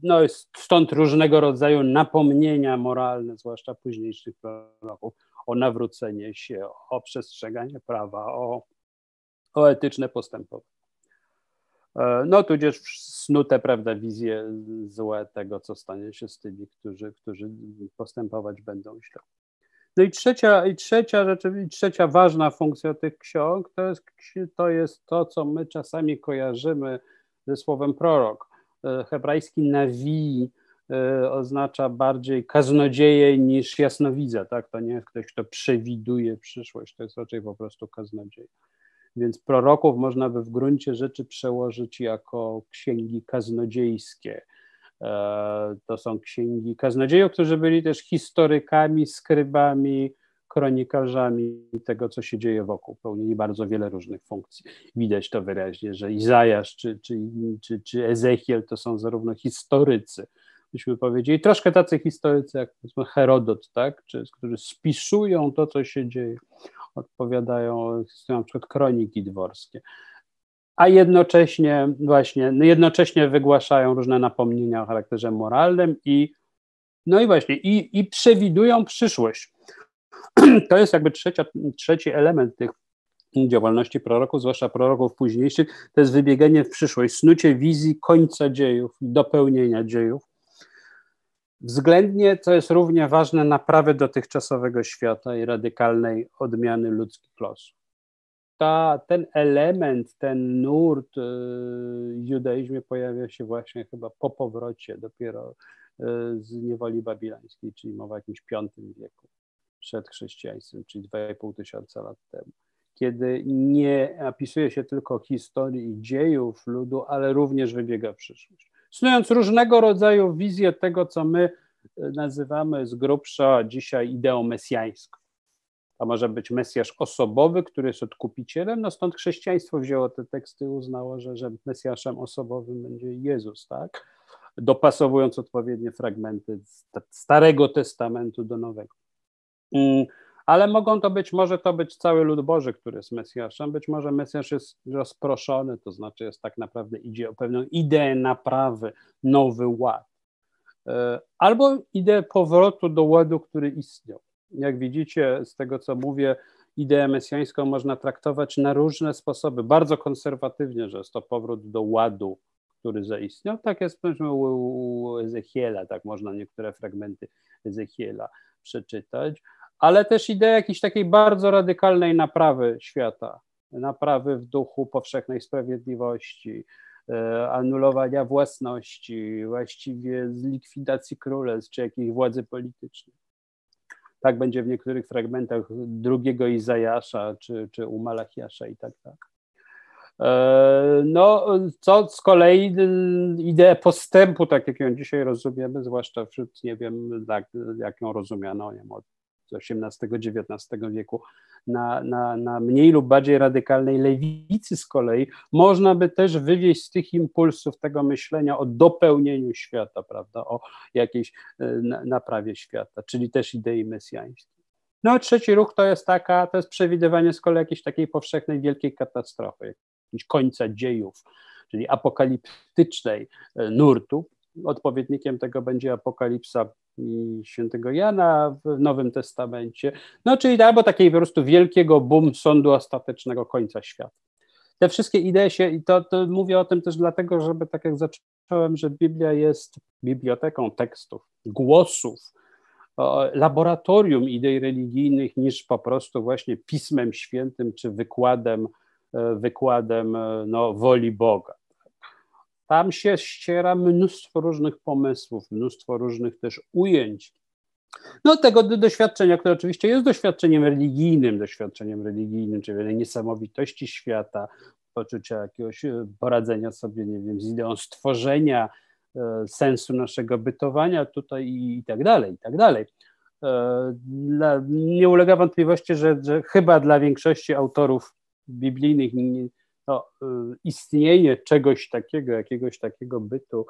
[SPEAKER 1] no stąd różnego rodzaju napomnienia moralne, zwłaszcza późniejszych proroków, o nawrócenie się, o przestrzeganie prawa, o o etyczne postępowanie. E, no tudzież snute, prawda, wizje złe tego, co stanie się z tymi, którzy, którzy postępować będą źle. No i trzecia, i trzecia rzecz, i trzecia ważna funkcja tych ksiąg to jest, to jest to, co my czasami kojarzymy ze słowem prorok. E, hebrajski nawi e, oznacza bardziej kaznodzieje niż jasnowidza, tak? To nie jest ktoś, kto przewiduje przyszłość, to jest raczej po prostu kaznodzieja. Więc proroków można by w gruncie rzeczy przełożyć jako księgi kaznodziejskie. E, to są księgi kaznodziejów, którzy byli też historykami, skrybami, kronikarzami tego, co się dzieje wokół. Pełnili bardzo wiele różnych funkcji. Widać to wyraźnie, że Izajasz czy, czy, czy, czy Ezechiel to są zarówno historycy, byśmy powiedzieli, troszkę tacy historycy jak Herodot, tak? czy, którzy spisują to, co się dzieje odpowiadają, na przykład kroniki dworskie. A jednocześnie właśnie, no jednocześnie wygłaszają różne napomnienia o charakterze moralnym i no i właśnie, i, i przewidują przyszłość. To jest jakby trzecia, trzeci element tych działalności proroków, zwłaszcza proroków późniejszych, to jest wybieganie w przyszłość, snucie wizji końca dziejów, dopełnienia dziejów. Względnie, co jest równie ważne, naprawy dotychczasowego świata i radykalnej odmiany ludzkich losów. Ta, ten element, ten nurt y, w judaizmie pojawia się właśnie chyba po powrocie dopiero y, z niewoli babilońskiej, czyli mowa o jakimś V wieku przed chrześcijaństwem, czyli 2,5 tysiąca lat temu kiedy nie opisuje się tylko historii i dziejów ludu, ale również wybiega w przyszłość snując różnego rodzaju wizje tego, co my e, nazywamy z grubsza dzisiaj ideą mesjańską. To może być Mesjasz osobowy, który jest odkupicielem, no stąd chrześcijaństwo wzięło te teksty uznało, że, że Mesjaszem osobowym będzie Jezus, tak? Dopasowując odpowiednie fragmenty z Starego Testamentu do Nowego. Mm, ale mogą to być, może to być cały lud Boży, który jest Mesjaszem, być może Mesjasz jest rozproszony, to znaczy jest tak naprawdę idzie o pewną ideę naprawy, nowy ład, e, albo ideę powrotu do ładu, który istniał. Jak widzicie z tego, co mówię, ideę mesjańską można traktować na różne sposoby, bardzo konserwatywnie, że jest to powrót do ładu, który zaistniał. Tak jest powiedzmy u Ezechiela, tak można niektóre fragmenty Ezechiela przeczytać ale też idea jakiejś takiej bardzo radykalnej naprawy świata, naprawy w duchu powszechnej sprawiedliwości, e, anulowania własności, właściwie z likwidacji królestw czy jakiejś władzy politycznej. Tak będzie w niektórych fragmentach drugiego Izajasza czy, czy u Malachiasza i tak dalej. E, no, co z kolei ideę postępu, tak jak ją dzisiaj rozumiemy, zwłaszcza wśród, nie wiem, tak, jak ją rozumiano, nie wiem, od XVIII-XIX wieku, na, na, na mniej lub bardziej radykalnej lewicy z kolei, można by też wywieźć z tych impulsów tego myślenia o dopełnieniu świata, prawda, o jakiejś e, naprawie świata, czyli też idei mesjańskiej. No a trzeci ruch to jest taka, to jest przewidywanie z kolei jakiejś takiej powszechnej wielkiej katastrofy, jakiejś końca dziejów, czyli apokaliptycznej e, nurtu, odpowiednikiem tego będzie Apokalipsa i świętego Jana w Nowym Testamencie. No czyli albo takiego po prostu wielkiego boom sądu ostatecznego końca świata. Te wszystkie idee się, i to, to mówię o tym też dlatego, żeby tak jak zacząłem, że Biblia jest biblioteką tekstów, głosów, laboratorium idei religijnych niż po prostu właśnie pismem świętym czy wykładem, e, wykładem e, no, woli Boga. Tam się ściera mnóstwo różnych pomysłów, mnóstwo różnych też ujęć. No tego doświadczenia, które oczywiście jest doświadczeniem religijnym, doświadczeniem religijnym, czyli niesamowitości świata, poczucia jakiegoś e, poradzenia sobie, nie wiem, z ideą stworzenia, e, sensu naszego bytowania tutaj i tak dalej, i tak dalej. E, nie ulega wątpliwości, że, że chyba dla większości autorów biblijnych no, istnienie czegoś takiego, jakiegoś takiego bytu,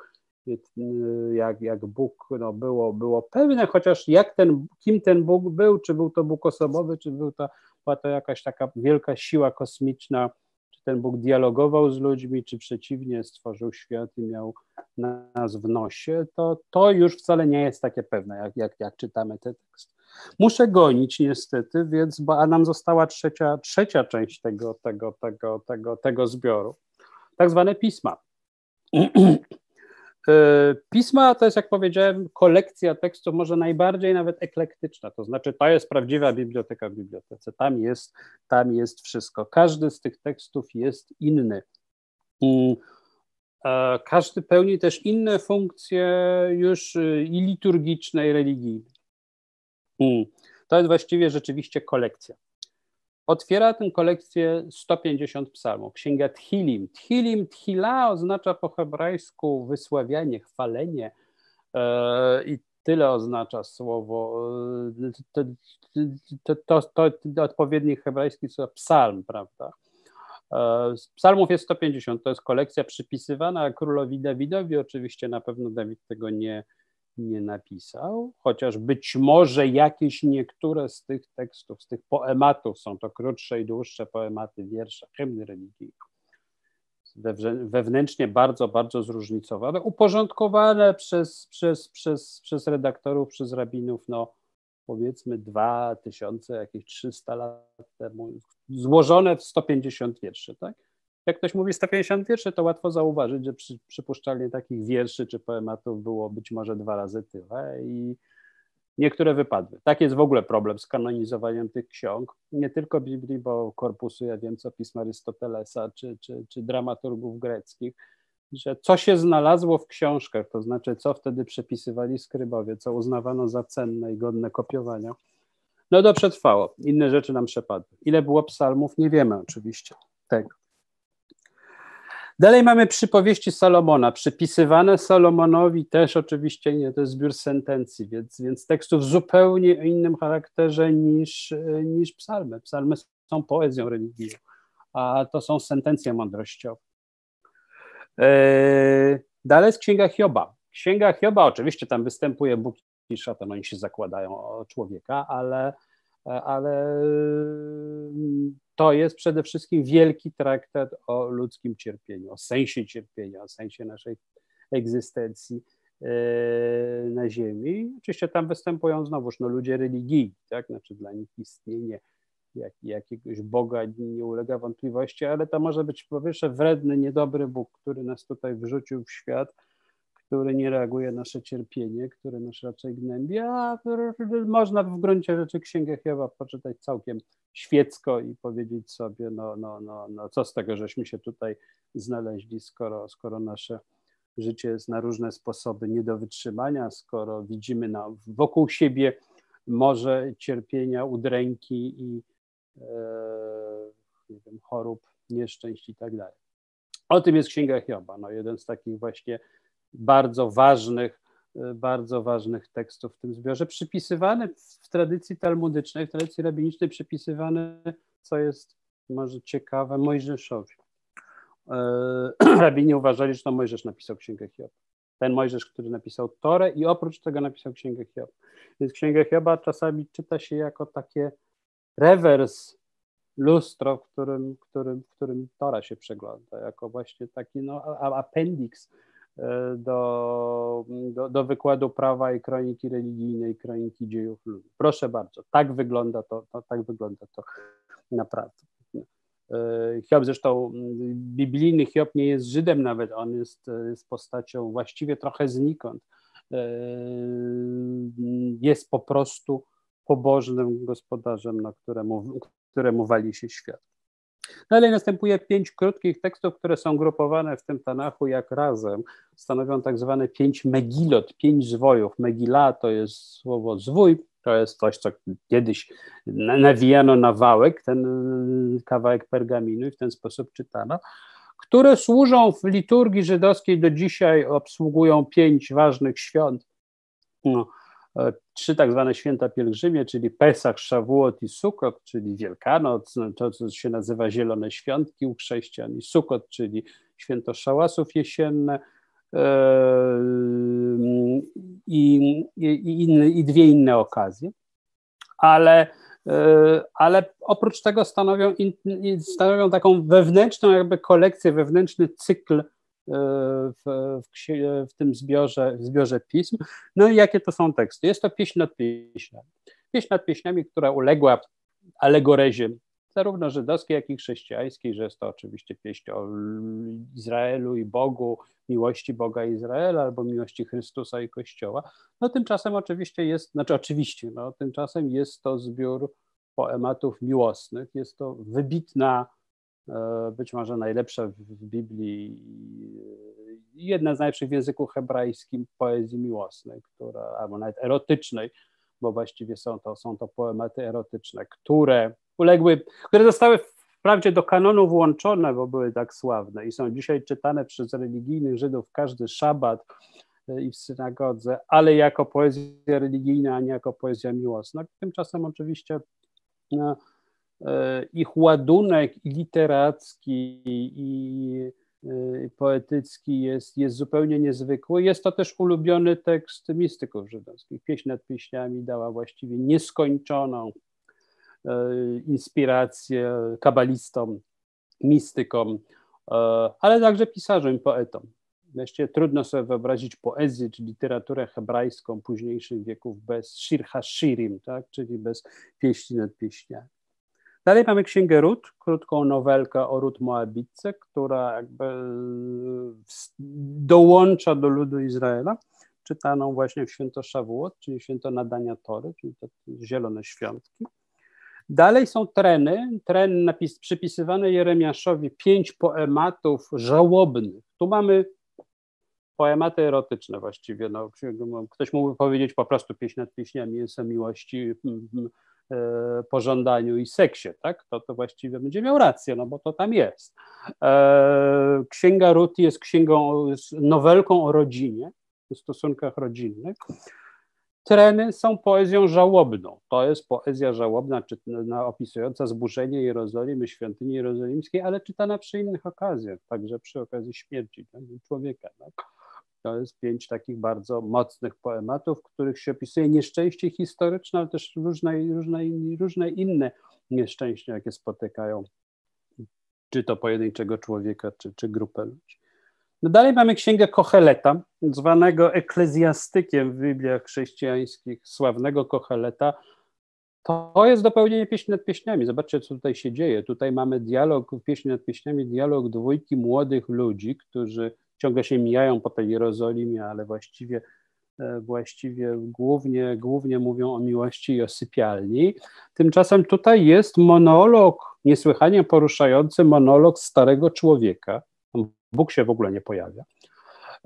[SPEAKER 1] jak, jak Bóg no, było, było pewne, chociaż jak ten, kim ten Bóg był, czy był to Bóg osobowy, czy był to, była to jakaś taka wielka siła kosmiczna, czy ten Bóg dialogował z ludźmi, czy przeciwnie, stworzył świat i miał nas w nosie, to, to już wcale nie jest takie pewne, jak, jak, jak czytamy te teksty. Muszę gonić niestety, więc, bo, a nam została trzecia, trzecia część tego, tego, tego, tego, tego zbioru, tak zwane pisma. E, pisma to jest, jak powiedziałem, kolekcja tekstów, może najbardziej nawet eklektyczna, to znaczy to jest prawdziwa biblioteka w bibliotece, tam jest, tam jest wszystko. Każdy z tych tekstów jest inny. Mm, każdy pełni też inne funkcje już y, i liturgiczne, i religijne. Mm, to jest właściwie rzeczywiście kolekcja. Otwiera tę kolekcję 150 psalmów. Księga Tchilim. Tchilim, Tchila oznacza po hebrajsku wysławianie, chwalenie e, i tyle oznacza słowo. To, to, to, to odpowiedni hebrajski słowo psalm, prawda? E, psalmów jest 150, to jest kolekcja przypisywana królowi Dawidowi. Oczywiście na pewno Dawid tego nie, nie napisał, chociaż być może jakieś niektóre z tych tekstów, z tych poematów, są to krótsze i dłuższe poematy, wiersze, hymny religijne, wewnętrznie bardzo, bardzo zróżnicowane, uporządkowane przez, przez, przez, przez redaktorów, przez rabinów, no powiedzmy dwa tysiące, jakieś 300 lat temu, złożone w 150 wierszy, tak? Jak ktoś mówi 150 wierszy, to łatwo zauważyć, że przy, przypuszczalnie takich wierszy czy poematów było być może dwa razy tyle i niektóre wypadły. Tak jest w ogóle problem z kanonizowaniem tych ksiąg, nie tylko Biblii, bo korpusu, ja wiem co, pisma Arystotelesa czy, czy, czy dramaturgów greckich, że co się znalazło w książkach, to znaczy co wtedy przepisywali skrybowie, co uznawano za cenne i godne kopiowania, no to przetrwało. Inne rzeczy nam przepadły. Ile było psalmów, nie wiemy oczywiście tego. Dalej mamy przypowieści Salomona, przypisywane Salomonowi też oczywiście nie, to jest zbiór sentencji, więc, więc tekstów zupełnie innym charakterze niż, niż psalmy. Psalmy są poezją religijną, a to są sentencje mądrościowe. E, dalej jest Księga Hioba. Księga Hioba, oczywiście tam występuje Bóg i szatan, oni się zakładają o człowieka, ale, ale to jest przede wszystkim wielki traktat o ludzkim cierpieniu, o sensie cierpienia, o sensie naszej egzystencji e, na Ziemi. Oczywiście tam występują znowuż no, ludzie religijni, tak? znaczy dla nich istnienie jak, jakiegoś Boga nie ulega wątpliwości, ale to może być po pierwsze wredny, niedobry Bóg, który nas tutaj wrzucił w świat, który nie reaguje na nasze cierpienie, które nas raczej gnębi, a można w gruncie rzeczy Księgę Hioba poczytać całkiem świecko i powiedzieć sobie, no, no, no, no co z tego, żeśmy się tutaj znaleźli, skoro, skoro nasze życie jest na różne sposoby nie do wytrzymania, skoro widzimy na, wokół siebie morze cierpienia, udręki i e, nie wiem, chorób, nieszczęść i tak dalej. O tym jest Księga Hioba, no jeden z takich właśnie bardzo ważnych, e, bardzo ważnych tekstów w tym zbiorze, przypisywany w tradycji talmudycznej, w tradycji rabinicznej, przypisywany, co jest może ciekawe, Mojżeszowi. E, rabini uważali, że to Mojżesz napisał Księgę Hioba. Ten Mojżesz, który napisał Torę i oprócz tego napisał Księgę Hioba. Więc Księgę Hioba czasami czyta się jako takie rewers, lustro, w którym, którym, w którym Tora się przegląda, jako właśnie taki no, appendix do, do, do, wykładu prawa i kroniki religijnej, kroniki dziejów ludzi. Proszę bardzo, tak wygląda to, to tak wygląda to naprawdę. Hiob zresztą biblijny Hiob nie jest Żydem nawet, on jest, jest postacią właściwie trochę znikąd. Jest po prostu pobożnym gospodarzem, na któremu, któremu wali się świat. Dalej następuje pięć krótkich tekstów, które są grupowane w tym Tanachu jak razem. Stanowią tak zwane pięć megilot, pięć zwojów. Megila to jest słowo zwój, to jest coś, co kiedyś nawijano na wałek, ten y, kawałek pergaminu i w ten sposób czytano, które służą w liturgii żydowskiej do dzisiaj, obsługują pięć ważnych świąt. No, trzy tak zwane święta pielgrzymie, czyli Pesach, Szawuot i Sukot, czyli Wielkanoc, no, to co się nazywa Zielone Świątki u chrześcijan i Sukot, czyli święto szałasów jesienne e, i, i, inne, i dwie inne okazje. Ale, e, ale oprócz tego stanowią, stanowią taką wewnętrzną jakby kolekcję, wewnętrzny cykl w, w, w, tym zbiorze, w zbiorze pism. No i jakie to są teksty? Jest to pieśń nad pieśniami. Pieśń nad pieśniami, która uległa alegorezie zarówno żydowskiej, jak i chrześcijańskiej, że jest to oczywiście pieśń o Izraelu i Bogu, miłości Boga Izraela albo miłości Chrystusa i Kościoła. No tymczasem oczywiście jest, znaczy oczywiście, no tymczasem jest to zbiór poematów miłosnych, jest to wybitna E, być może najlepsza w Biblii, jedna z najlepszych w języku hebrajskim poezji miłosnej, która, albo nawet erotycznej, bo właściwie są to, są to poematy erotyczne, które uległy, które zostały wprawdzie do kanonu włączone, bo były tak sławne i są dzisiaj czytane przez religijnych Żydów każdy szabat e, i w synagodze, ale jako poezja religijna, a nie jako poezja miłosna. Tymczasem oczywiście no, E, ich ładunek literacki, i e, poetycki jest, jest zupełnie niezwykły. Jest to też ulubiony tekst mistyków żydowskich. Pieśń nad pieśniami dała właściwie nieskończoną e, inspirację kabalistom, mistykom, ale także pisarzom i poetom. Wreszcie trudno sobie wyobrazić poezję czy literaturę hebrajską późniejszych wieków bez shir hashirim, tak? czyli bez pieśni nad pieśniami. Dalej mamy Księgę Rut, krótką nowelkę o Rut Moabitce, która jakby dołącza do ludu Izraela, czytaną właśnie w święto Szawuot, czyli święto nadania Tory, czyli te zielone świątki. Dalej są treny, tren napis, przypisywane Jeremiaszowi, pięć poematów żałobnych. Tu mamy poematy erotyczne właściwie. No, ktoś mógłby powiedzieć po prostu pieśń nad pieśniami jest o miłości, E, pożądaniu i seksie, tak? To, to właściwie będzie miał rację, no bo to tam jest. E, Księga Ruth jest księgą, nowelką o rodzinie, o stosunkach rodzinnych. Treny są poezją żałobną. To jest poezja żałobna, czy, no, opisująca zburzenie Jerozolimy, świątyni jerozolimskiej, ale czytana przy innych okazjach, także przy okazji śmierci tak, człowieka. Tak? To jest pięć takich bardzo mocnych poematów, w których się opisuje nieszczęście historyczne, ale też różne, różne, różne inne nieszczęścia, jakie spotykają czy to pojedynczego człowieka, czy, czy grupę ludzi. No dalej mamy księgę Kocheleta, zwanego eklezjastykiem w Bibliach chrześcijańskich, sławnego Kocheleta. To jest dopełnienie pieśni nad pieśniami. Zobaczcie, co tutaj się dzieje. Tutaj mamy dialog, pieśni nad pieśniami, dialog dwójki młodych ludzi, którzy ciągle się mijają po tej Jerozolimie, ale właściwie, e, właściwie głównie, głównie mówią o miłości i o sypialni. Tymczasem tutaj jest monolog, niesłychanie poruszający monolog starego człowieka. Bóg się w ogóle nie pojawia.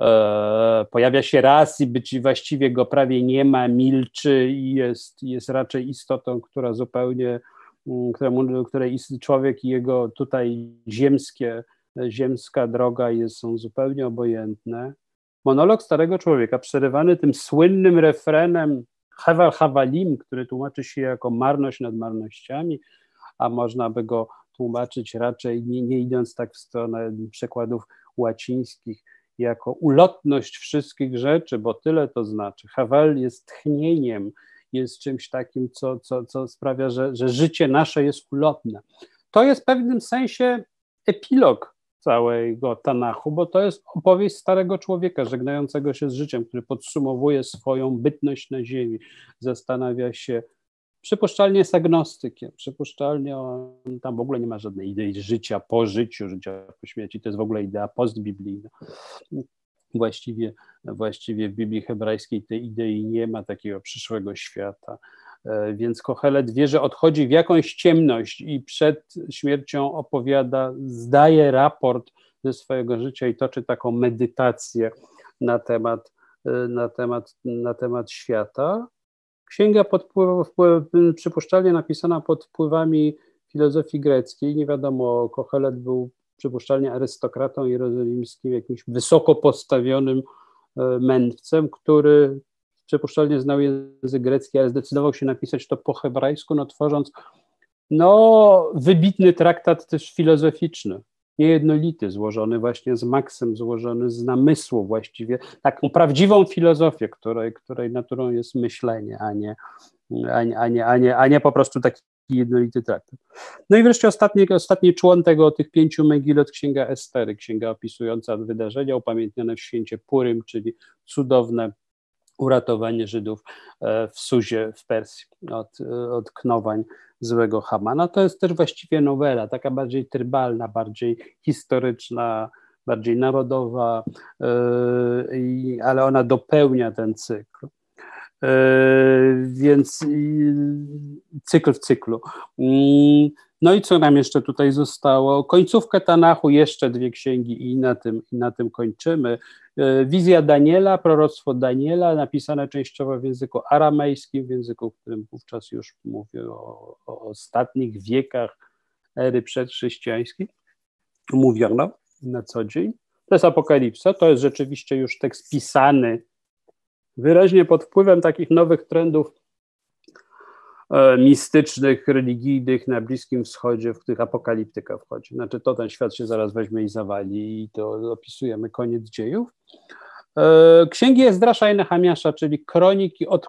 [SPEAKER 1] E, pojawia się raz i być właściwie go prawie nie ma, milczy i jest, jest raczej istotą, która zupełnie, któremu, której człowiek i jego tutaj ziemskie ziemska droga jest, są zupełnie obojętne. Monolog starego człowieka, przerywany tym słynnym refrenem Heval Havalim, który tłumaczy się jako marność nad marnościami, a można by go tłumaczyć raczej nie, nie idąc tak w stronę przekładów łacińskich, jako ulotność wszystkich rzeczy, bo tyle to znaczy. Hawel jest tchnieniem, jest czymś takim, co, co, co sprawia, że, że życie nasze jest ulotne. To jest w pewnym sensie epilog całego Tanachu, bo to jest opowieść starego człowieka żegnającego się z życiem, który podsumowuje swoją bytność na ziemi, zastanawia się, przypuszczalnie jest agnostykiem, przypuszczalnie on tam w ogóle nie ma żadnej idei życia po życiu, życia po śmierci, to jest w ogóle idea postbiblijna. Właściwie, właściwie w Biblii hebrajskiej tej idei nie ma takiego przyszłego świata. E, więc Kohelet wie, że odchodzi w jakąś ciemność i przed śmiercią opowiada, zdaje raport ze swojego życia i toczy taką medytację na temat, e, na temat, na temat świata. Księga pod przypuszczalnie napisana pod wpływami filozofii greckiej. Nie wiadomo, Kohelet był przypuszczalnie arystokratą jerozolimskim, jakimś wysoko postawionym e, mędrcem, który przypuszczalnie znał język grecki, ale zdecydował się napisać to po hebrajsku, no tworząc no, wybitny traktat też filozoficzny, niejednolity, złożony właśnie z maksem, złożony z namysłu właściwie, taką prawdziwą filozofię, której, której naturą jest myślenie, a nie, a nie, a nie, a nie, a nie po prostu taki jednolity traktat. No i wreszcie ostatni, ostatni człon tego, tych pięciu Megilot, Księga Estery, księga opisująca wydarzenia upamiętnione w święcie Purym, czyli cudowne uratowanie Żydów e, w Suzie w Persji od, od knowań złego Hamana. To jest też właściwie nowela, taka bardziej trybalna, bardziej historyczna, bardziej narodowa, e, ale ona dopełnia ten cykl. E, więc cykl w cyklu. No i co nam jeszcze tutaj zostało? Końcówkę Tanachu, jeszcze dwie księgi i na tym, i na tym kończymy. E, wizja Daniela, proroctwo Daniela, napisane częściowo w języku aramejskim, w języku, w którym wówczas już mówię o, o ostatnich wiekach ery przedchrześcijańskiej. Mówiono na co dzień. To jest Apokalipsa, to jest rzeczywiście już tekst pisany wyraźnie pod wpływem takich nowych trendów mistycznych, religijnych na Bliskim Wschodzie, w których apokaliptyka wchodzi. Znaczy to ten świat się zaraz weźmie i zawali i to opisujemy koniec dziejów. E, księgi Ezdrasza i Nehamiasza, czyli kroniki, od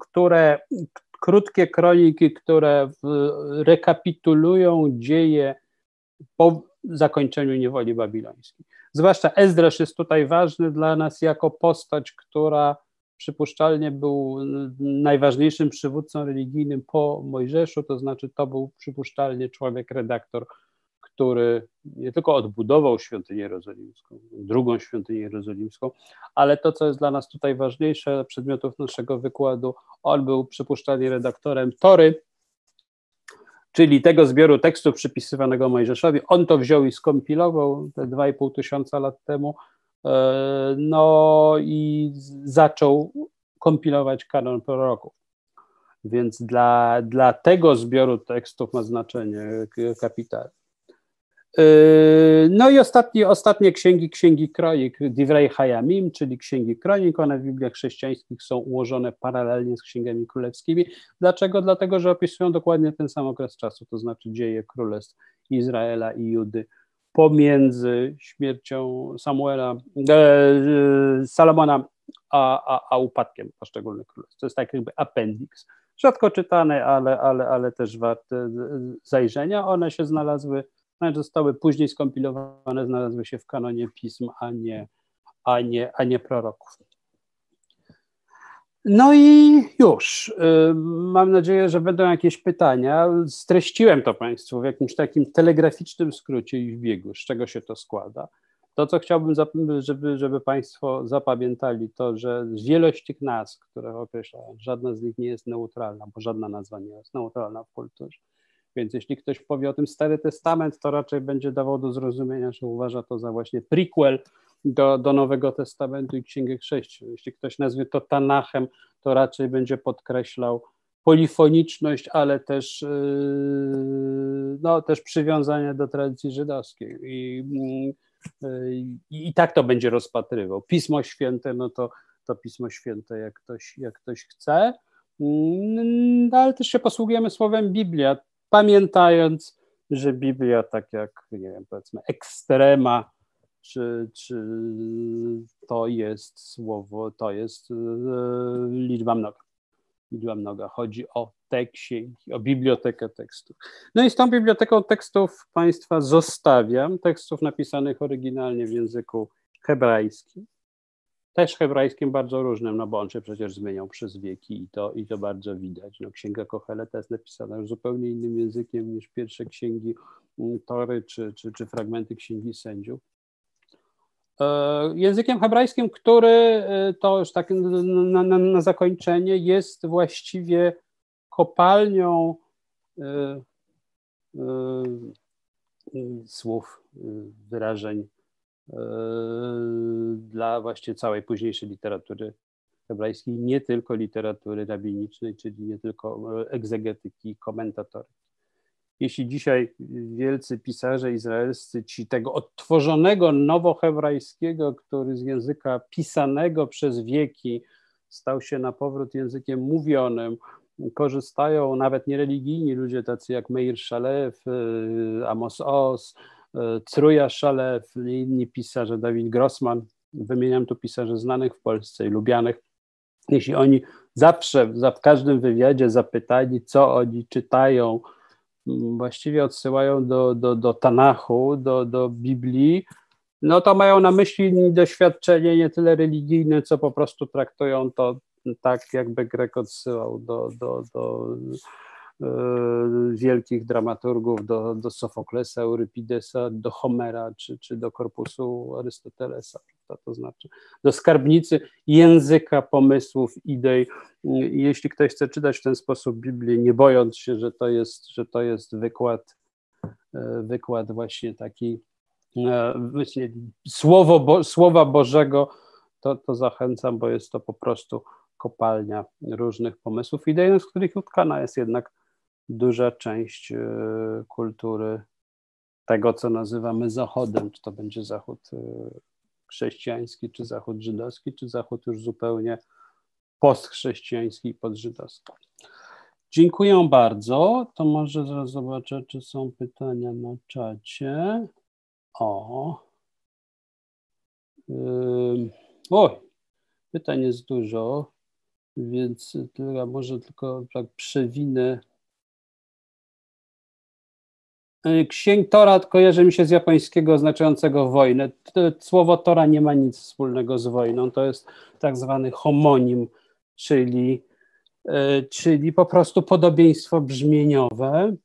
[SPEAKER 1] które, krótkie kroniki, które rekapitulują dzieje po zakończeniu niewoli babilońskiej. Zwłaszcza Ezdrasz jest tutaj ważny dla nas jako postać, która przypuszczalnie był najważniejszym przywódcą religijnym po Mojżeszu, to znaczy to był przypuszczalnie człowiek redaktor, który nie tylko odbudował świątynię jerozolimską, drugą świątynię jerozolimską, ale to, co jest dla nas tutaj ważniejsze, przedmiotów naszego wykładu, on był przypuszczalnie redaktorem Tory, czyli tego zbioru tekstów przypisywanego Mojżeszowi. On to wziął i skompilował te 2,5 tysiąca lat temu, no i zaczął kompilować kanon proroków. Więc dla, dla tego zbioru tekstów ma znaczenie kapitalne. E, no i ostatnie, ostatnie księgi, księgi kronik, Divrei Hayamim, czyli księgi kronik, one w Bibliach chrześcijańskich są ułożone paralelnie z księgami królewskimi. Dlaczego? Dlatego, że opisują dokładnie ten sam okres czasu, to znaczy dzieje królestw Izraela i Judy pomiędzy śmiercią Samuela, e, Salomona a, a, a upadkiem poszczególnych królestw. To jest tak jakby appendix. Rzadko czytane, ale, ale, ale też warte zajrzenia. One się znalazły, znaczy zostały później skompilowane, znalazły się w kanonie pism, a nie, a nie, a nie proroków. No i już. Y, mam nadzieję, że będą jakieś pytania. Streściłem to Państwu w jakimś takim telegraficznym skrócie i w biegu, z czego się to składa. To, co chciałbym, żeby, żeby Państwo zapamiętali, to, że wielość tych nazw, które określają, żadna z nich nie jest neutralna, bo żadna nazwa nie jest neutralna w kulturze. Więc jeśli ktoś powie o tym Stary Testament, to raczej będzie dawał do zrozumienia, że uważa to za właśnie prequel do, do Nowego Testamentu i Księgę Chrześcijan. Jeśli ktoś nazwie to Tanachem, to raczej będzie podkreślał polifoniczność, ale też, yy, no, też przywiązanie do tradycji żydowskiej. I, yy, i, I tak to będzie rozpatrywał. Pismo Święte, no to, to Pismo Święte, jak ktoś, jak ktoś chce, no, ale też się posługujemy słowem Biblia, pamiętając, że Biblia, tak jak, nie wiem, powiedzmy, ekstrema czy, czy to jest słowo, to jest e, liczba mnoga. Widła Mnoga. Chodzi o te księgi, o bibliotekę tekstów. No i z tą biblioteką tekstów Państwa zostawiam, tekstów napisanych oryginalnie w języku hebrajskim. Też hebrajskim bardzo różnym, no bo on się przecież zmieniał przez wieki i to, i to bardzo widać. No, Księga Kocheleta jest napisana już zupełnie innym językiem niż pierwsze księgi mm, Tory czy, czy, czy fragmenty Księgi Sędziów. E, językiem hebrajskim, który e, to już tak na, na, na zakończenie jest właściwie kopalnią e, słów, wyrażeń dla właśnie całej późniejszej literatury hebrajskiej, nie tylko literatury rabinicznej, czyli nie tylko egzegetyki, komentatory jeśli dzisiaj wielcy pisarze izraelscy, ci tego odtworzonego nowohebrajskiego, który z języka pisanego przez wieki stał się na powrót językiem mówionym, korzystają nawet niereligijni ludzie tacy jak Meir Szalew, y, Amos Oz, y, Truja Szalew, inni pisarze, Dawid Grossman, wymieniam tu pisarzy znanych w Polsce i lubianych, jeśli oni zawsze, w każdym wywiadzie zapytali, co oni czytają, właściwie odsyłają do, do, do Tanachu, do, do Biblii, no to mają na myśli doświadczenie nie tyle religijne, co po prostu traktują to tak, jakby Grek odsyłał do, do, do e, wielkich dramaturgów, do, do Sofoklesa, Eurypidesa, do Homera czy, czy do korpusu Arystotelesa to znaczy do skarbnicy języka, pomysłów, idei. Jeśli ktoś chce czytać w ten sposób Biblię, nie bojąc się, że to jest, że to jest wykład, e, wykład właśnie taki e, właśnie słowo Bo, Słowa Bożego, to, to zachęcam, bo jest to po prostu kopalnia różnych pomysłów idei, z których utkana jest jednak duża część e, kultury tego, co nazywamy Zachodem, czy to będzie Zachód chrześcijański, czy Zachód żydowski, czy Zachód już zupełnie postchrześcijański i podżydowski. Dziękuję bardzo. To może zaraz zobaczę, czy są pytania na czacie. O. Yy. Oj, pytań jest dużo, więc ja może tylko tak przewinę księg Tora kojarzy mi się z japońskiego oznaczającego wojnę. Słowo Tora nie ma nic wspólnego z wojną. To jest tak zwany homonim, czyli, y, czyli po prostu podobieństwo brzmieniowe.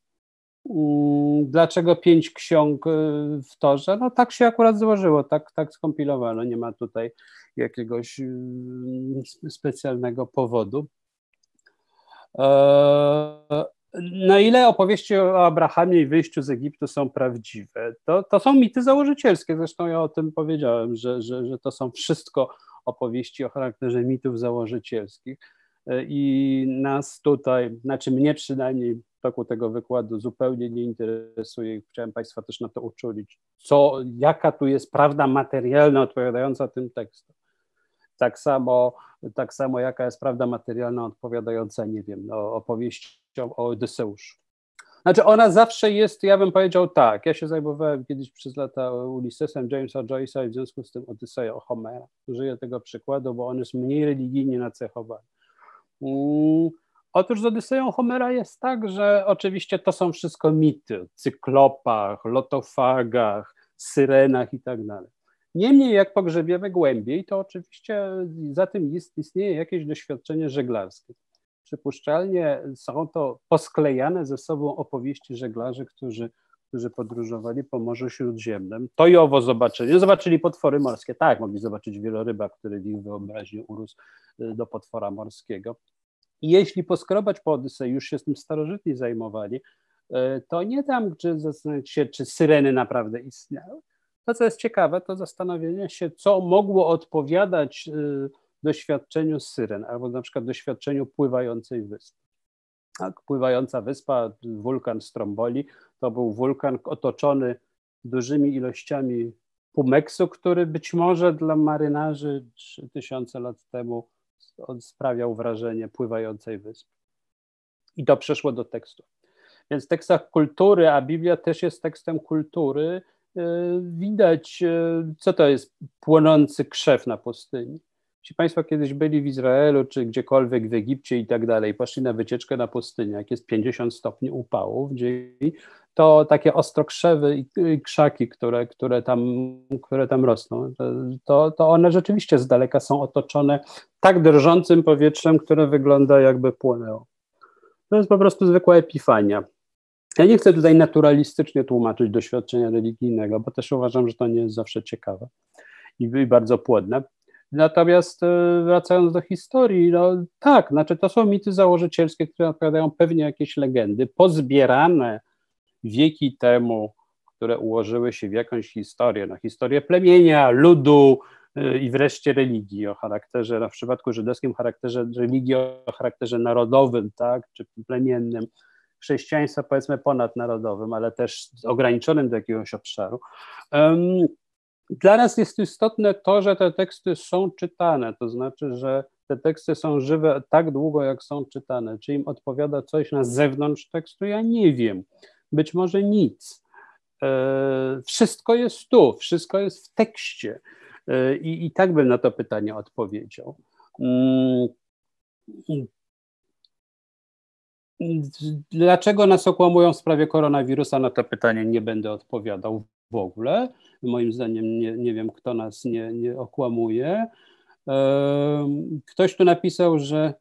[SPEAKER 1] Mm, dlaczego pięć ksiąg y, w Torze? No tak się akurat złożyło, tak, tak skompilowano. Nie ma tutaj jakiegoś specjalnego powodu. E, na ile opowieści o Abrahamie i wyjściu z Egiptu są prawdziwe? To, to są mity założycielskie, zresztą ja o tym powiedziałem, że, że, że to są wszystko opowieści o charakterze mitów założycielskich. I nas tutaj, znaczy mnie przynajmniej w toku tego wykładu zupełnie nie interesuje i chciałem Państwa też na to uczulić, co, jaka tu jest prawda materialna odpowiadająca tym tekstom. Tak samo, tak samo jaka jest prawda materialna odpowiadająca, nie wiem, no, o Odyseuszu. Znaczy ona zawsze jest, ja bym powiedział tak, ja się zajmowałem kiedyś przez lata Ulyssesem Jamesa Joyce'a i w związku z tym Odyseją Homera. Użyję tego przykładu, bo on jest mniej religijnie nacechowany. Mm, otóż z Odyseją Homera jest tak, że oczywiście to są wszystko mity, cyklopach, lotofagach, syrenach i tak dalej. Niemniej, jak pogrzebiemy głębiej, to oczywiście za tym istnieje jakieś doświadczenie żeglarskie. Przypuszczalnie są to posklejane ze sobą opowieści żeglarzy, którzy, którzy podróżowali po Morzu Śródziemnym. To i owo zobaczyli. Zobaczyli potwory morskie. Tak, mogli zobaczyć wieloryba, który w ich wyobraźni urósł y, do potwora morskiego. I jeśli poskrobać po Odysei, już się z tym starożytni zajmowali, y, to nie tam, czy zastanawiać się, czy syreny naprawdę istniały, to, co jest ciekawe, to zastanowienie się, co mogło odpowiadać y, doświadczeniu syren, albo na przykład doświadczeniu pływającej wyspy. Tak, pływająca wyspa, wulkan Stromboli, to był wulkan otoczony dużymi ilościami pumeksu, który być może dla marynarzy 3000 lat temu sprawiał wrażenie pływającej wyspy. I to przeszło do tekstu. Więc w tekstach kultury, a Biblia też jest tekstem kultury, E, widać, e, co to jest płonący krzew na pustyni. Ci Państwo kiedyś byli w Izraelu, czy gdziekolwiek w Egipcie i tak dalej, poszli na wycieczkę na pustynię, jak jest 50 stopni upału w dzień, to takie ostrokrzewy i krzaki, które, które, tam, które tam rosną, to, to one rzeczywiście z daleka są otoczone tak drżącym powietrzem, które wygląda jakby płynęło. To jest po prostu zwykła epifania. Ja nie chcę tutaj naturalistycznie tłumaczyć doświadczenia religijnego, bo też uważam, że to nie jest zawsze ciekawe i bardzo płodne. Natomiast e, wracając do historii, no tak, znaczy to są mity założycielskie, które odpowiadają pewnie jakieś legendy, pozbierane wieki temu, które ułożyły się w jakąś historię, na historię plemienia, ludu e, i wreszcie religii o charakterze, no w przypadku żydowskim charakterze religii o charakterze narodowym, tak, czy plemiennym, chrześcijaństwa powiedzmy ponadnarodowym, ale też ograniczonym do jakiegoś obszaru. Dla nas jest istotne to, że te teksty są czytane, to znaczy, że te teksty są żywe tak długo, jak są czytane. Czy im odpowiada coś na zewnątrz tekstu? Ja nie wiem. Być może nic. E, wszystko jest tu, wszystko jest w tekście. E, I, I tak bym na to pytanie odpowiedział. Mm, dlaczego nas okłamują w sprawie koronawirusa? Na to pytanie nie będę odpowiadał w ogóle. Moim zdaniem nie, nie wiem, kto nas nie, nie okłamuje. Ktoś tu napisał, że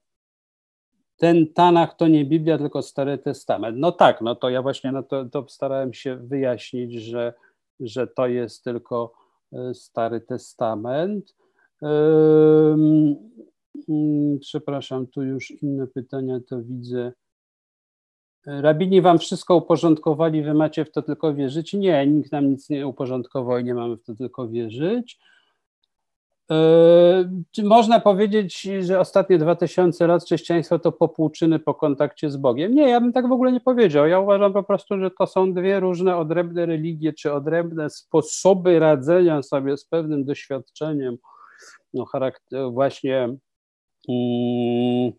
[SPEAKER 1] ten Tanach to nie Biblia, tylko Stary Testament. No tak, no to ja właśnie no to, to starałem się wyjaśnić, że, że to jest tylko e, Stary Testament. Um, przepraszam, tu już inne pytania to widzę. Rabini wam wszystko uporządkowali, wy macie w to tylko wierzyć? Nie, nikt nam nic nie uporządkował i nie mamy w to tylko wierzyć. Czy można powiedzieć, że ostatnie 2000 lat chrześcijaństwa to popłuczyny po kontakcie z Bogiem? Nie, ja bym tak w ogóle nie powiedział. Ja uważam po prostu, że to są dwie różne odrębne religie, czy odrębne sposoby radzenia sobie z pewnym doświadczeniem, no, charakter, właśnie. Hmm,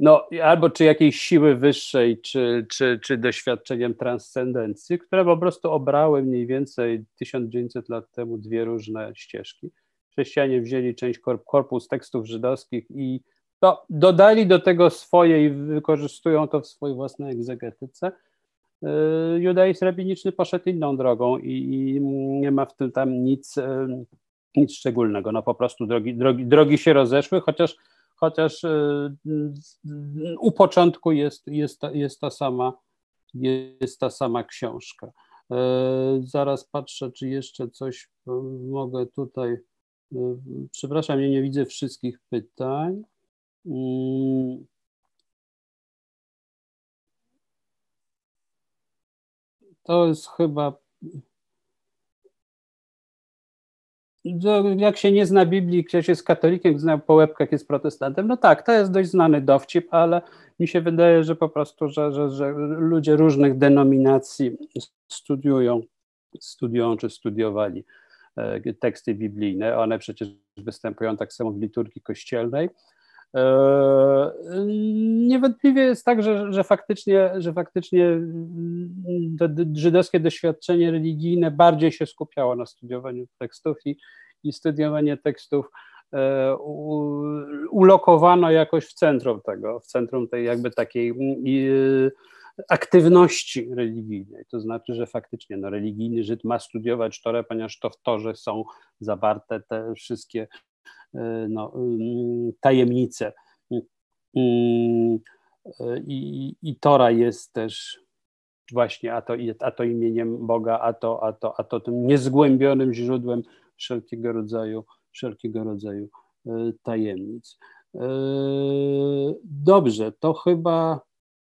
[SPEAKER 1] no, albo czy jakiejś siły wyższej, czy, czy, czy doświadczeniem transcendencji, które po prostu obrały mniej więcej 1900 lat temu dwie różne ścieżki. Chrześcijanie wzięli część korpus tekstów żydowskich i to dodali do tego swoje i wykorzystują to w swojej własnej egzegetyce. Y, judaizm rabiniczny poszedł inną drogą i, i nie ma w tym tam nic, y, nic szczególnego. No po prostu drogi, drogi, drogi się rozeszły, chociaż chociaż e, u początku jest, jest, ta, jest, ta, sama, jest ta sama książka. E, zaraz patrzę, czy jeszcze coś mogę tutaj. E, przepraszam, ja nie widzę wszystkich pytań. Mm. To jest chyba jak się nie zna Biblii, ktoś jest katolikiem, zna po łebkach, jest protestantem, no tak, to jest dość znany dowcip, ale mi się wydaje, że po prostu, że, że, że ludzie różnych denominacji studiują, studiują czy studiowali e, teksty biblijne, one przecież występują tak samo w liturgii kościelnej. E, niewątpliwie jest tak, że, że faktycznie, że faktycznie to żydowskie doświadczenie religijne bardziej się skupiało na studiowaniu tekstów i, i studiowanie tekstów e, ulokowano jakoś w centrum tego, w centrum tej jakby takiej aktywności religijnej. To znaczy, że faktycznie no, religijny Żyd ma studiować Torę, ponieważ to w Torze są zawarte te wszystkie E, no, mm, tajemnice. Mm, I, I Tora jest też właśnie a to, a to imieniem Boga, a to, a to, a to tym niezgłębionym źródłem wszelkiego rodzaju, wszelkiego rodzaju tajemnic. Dobrze, to chyba,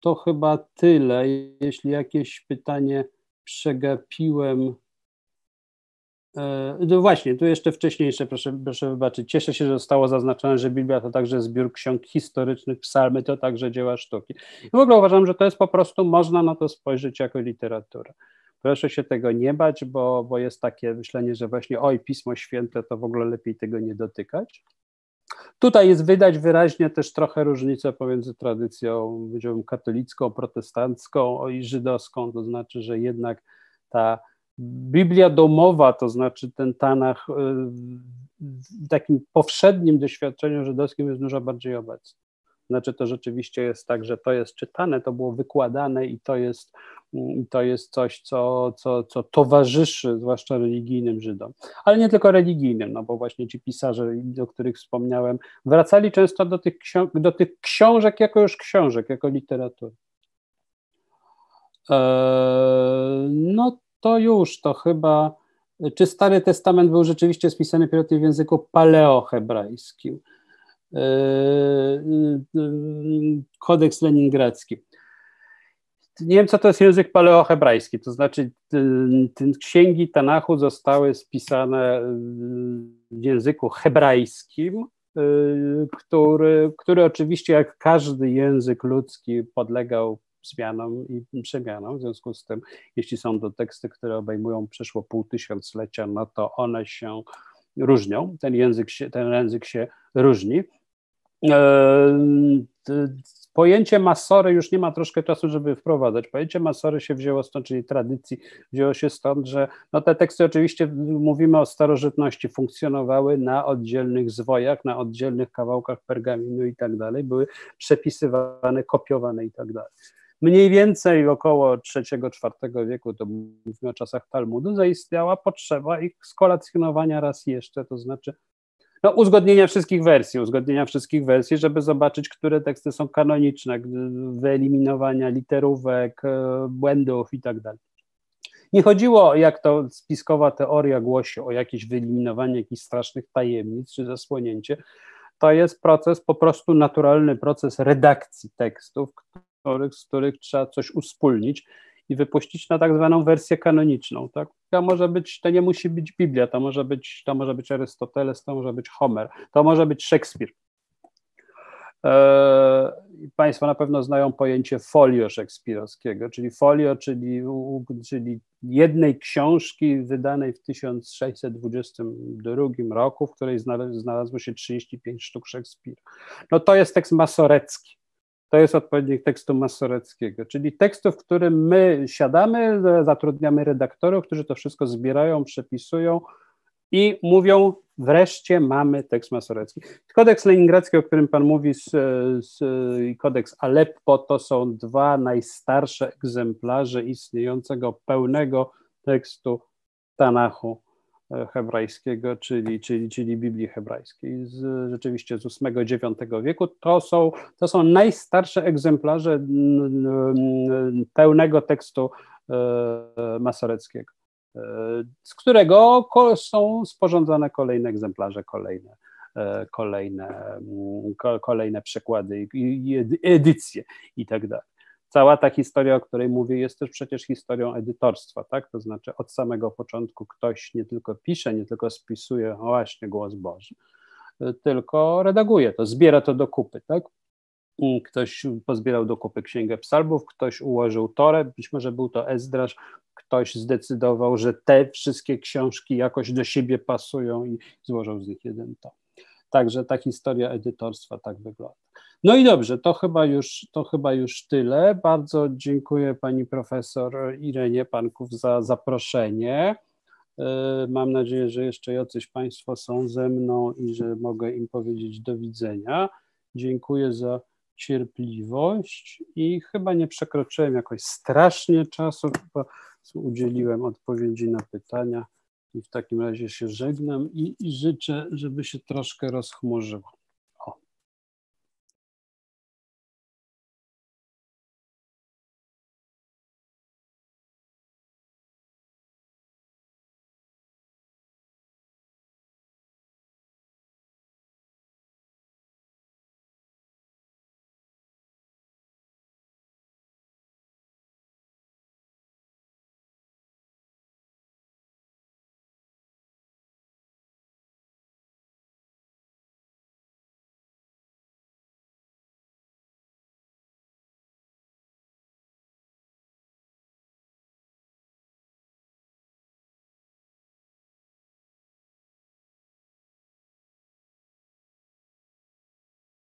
[SPEAKER 1] to chyba tyle. Jeśli jakieś pytanie przegapiłem, no właśnie, tu jeszcze wcześniejsze, proszę, proszę wybaczyć. Cieszę się, że zostało zaznaczone, że Biblia to także zbiór ksiąg historycznych, psalmy to także dzieła sztuki. I w ogóle uważam, że to jest po prostu, można na to spojrzeć jako literaturę. Proszę się tego nie bać, bo, bo jest takie myślenie, że właśnie oj, Pismo Święte to w ogóle lepiej tego nie dotykać. Tutaj jest widać wyraźnie też trochę różnicę pomiędzy tradycją, powiedziałbym, katolicką, protestancką i żydowską, to znaczy, że jednak ta Biblia domowa, to znaczy ten Tanach, y, w takim powszednim doświadczeniu żydowskim jest dużo bardziej obecny. Znaczy to rzeczywiście jest tak, że to jest czytane, to było wykładane i to jest, to jest coś, co, co, co towarzyszy zwłaszcza religijnym Żydom. Ale nie tylko religijnym, no bo właśnie ci pisarze, o których wspomniałem, wracali często do tych, do tych książek jako już książek, jako literatury. Eee, no to już, to chyba, czy Stary Testament był rzeczywiście spisany pierwotnie w języku paleohebrajskim? Eee, kodeks leningradzki. Nie wiem, co to jest język paleohebrajski, to znaczy ten, księgi Tanachu zostały spisane w języku hebrajskim, który, który oczywiście jak każdy język ludzki podlegał zmianom i przemianom. W związku z tym, jeśli są to teksty, które obejmują przeszło pół tysiąclecia, no to one się różnią, ten język się, ten język się różni. E, pojęcie masory już nie ma troszkę czasu, żeby wprowadzać. Pojęcie masory się wzięło stąd, czyli tradycji, wzięło się stąd, że no te teksty oczywiście, mówimy o starożytności, funkcjonowały na oddzielnych zwojach, na oddzielnych kawałkach pergaminu i tak dalej, były przepisywane, kopiowane i tak dalej mniej więcej około III-IV wieku, to mówimy o czasach Talmudu, zaistniała potrzeba ich skolacjonowania raz jeszcze, to znaczy no, uzgodnienia wszystkich wersji, uzgodnienia wszystkich wersji, żeby zobaczyć, które teksty są kanoniczne, wyeliminowania literówek, e, błędów i tak dalej. Nie chodziło, jak to spiskowa teoria głosi, o jakieś wyeliminowanie jakichś strasznych tajemnic czy zasłonięcie. To jest proces, po prostu naturalny proces redakcji tekstów, z których trzeba coś uspólnić i wypuścić na tak zwaną wersję kanoniczną. Tak? To może być, to nie musi być Biblia, to może być, to może być Arystoteles, to może być Homer, to może być Szekspir. Eee, państwo na pewno znają pojęcie folio szekspirowskiego, czyli folio, czyli, czyli jednej książki wydanej w 1622 roku, w której znalazło się 35 sztuk Szekspira. No to jest tekst masorecki to jest odpowiednik tekstu masoreckiego, czyli tekstu, w którym my siadamy, zatrudniamy redaktorów, którzy to wszystko zbierają, przepisują i mówią, wreszcie mamy tekst masorecki. Kodeks leningradzki, o którym Pan mówi, i kodeks Aleppo, to są dwa najstarsze egzemplarze istniejącego pełnego tekstu Tanachu hebrajskiego, czyli, czyli, czyli Biblii hebrajskiej, z, rzeczywiście z VIII-IX wieku. To są, to są najstarsze egzemplarze pełnego tekstu e, masoreckiego, e, z którego są sporządzane kolejne egzemplarze, kolejne e, kolejne, kolejne przekłady edycje i tak dalej. Cała ta historia, o której mówię, jest też przecież historią edytorstwa, tak? To znaczy od samego początku ktoś nie tylko pisze, nie tylko spisuje właśnie głos Boży, tylko redaguje to, zbiera to do kupy, tak? Ktoś pozbierał do kupy Księgę Psalmów, ktoś ułożył Torę, być może był to Ezdrasz, ktoś zdecydował, że te wszystkie książki jakoś do siebie pasują i złożył z nich jeden tom. Także ta historia edytorstwa tak wygląda. No i dobrze, to chyba już, to chyba już tyle. Bardzo dziękuję pani profesor Irenie Panków za zaproszenie. E, mam nadzieję, że jeszcze jacyś Państwo są ze mną i że mogę im powiedzieć do widzenia. Dziękuję za cierpliwość i chyba nie przekroczyłem jakoś strasznie czasu, udzieliłem odpowiedzi na pytania i w takim razie się żegnam i, i życzę, żeby się troszkę rozchmurzyło.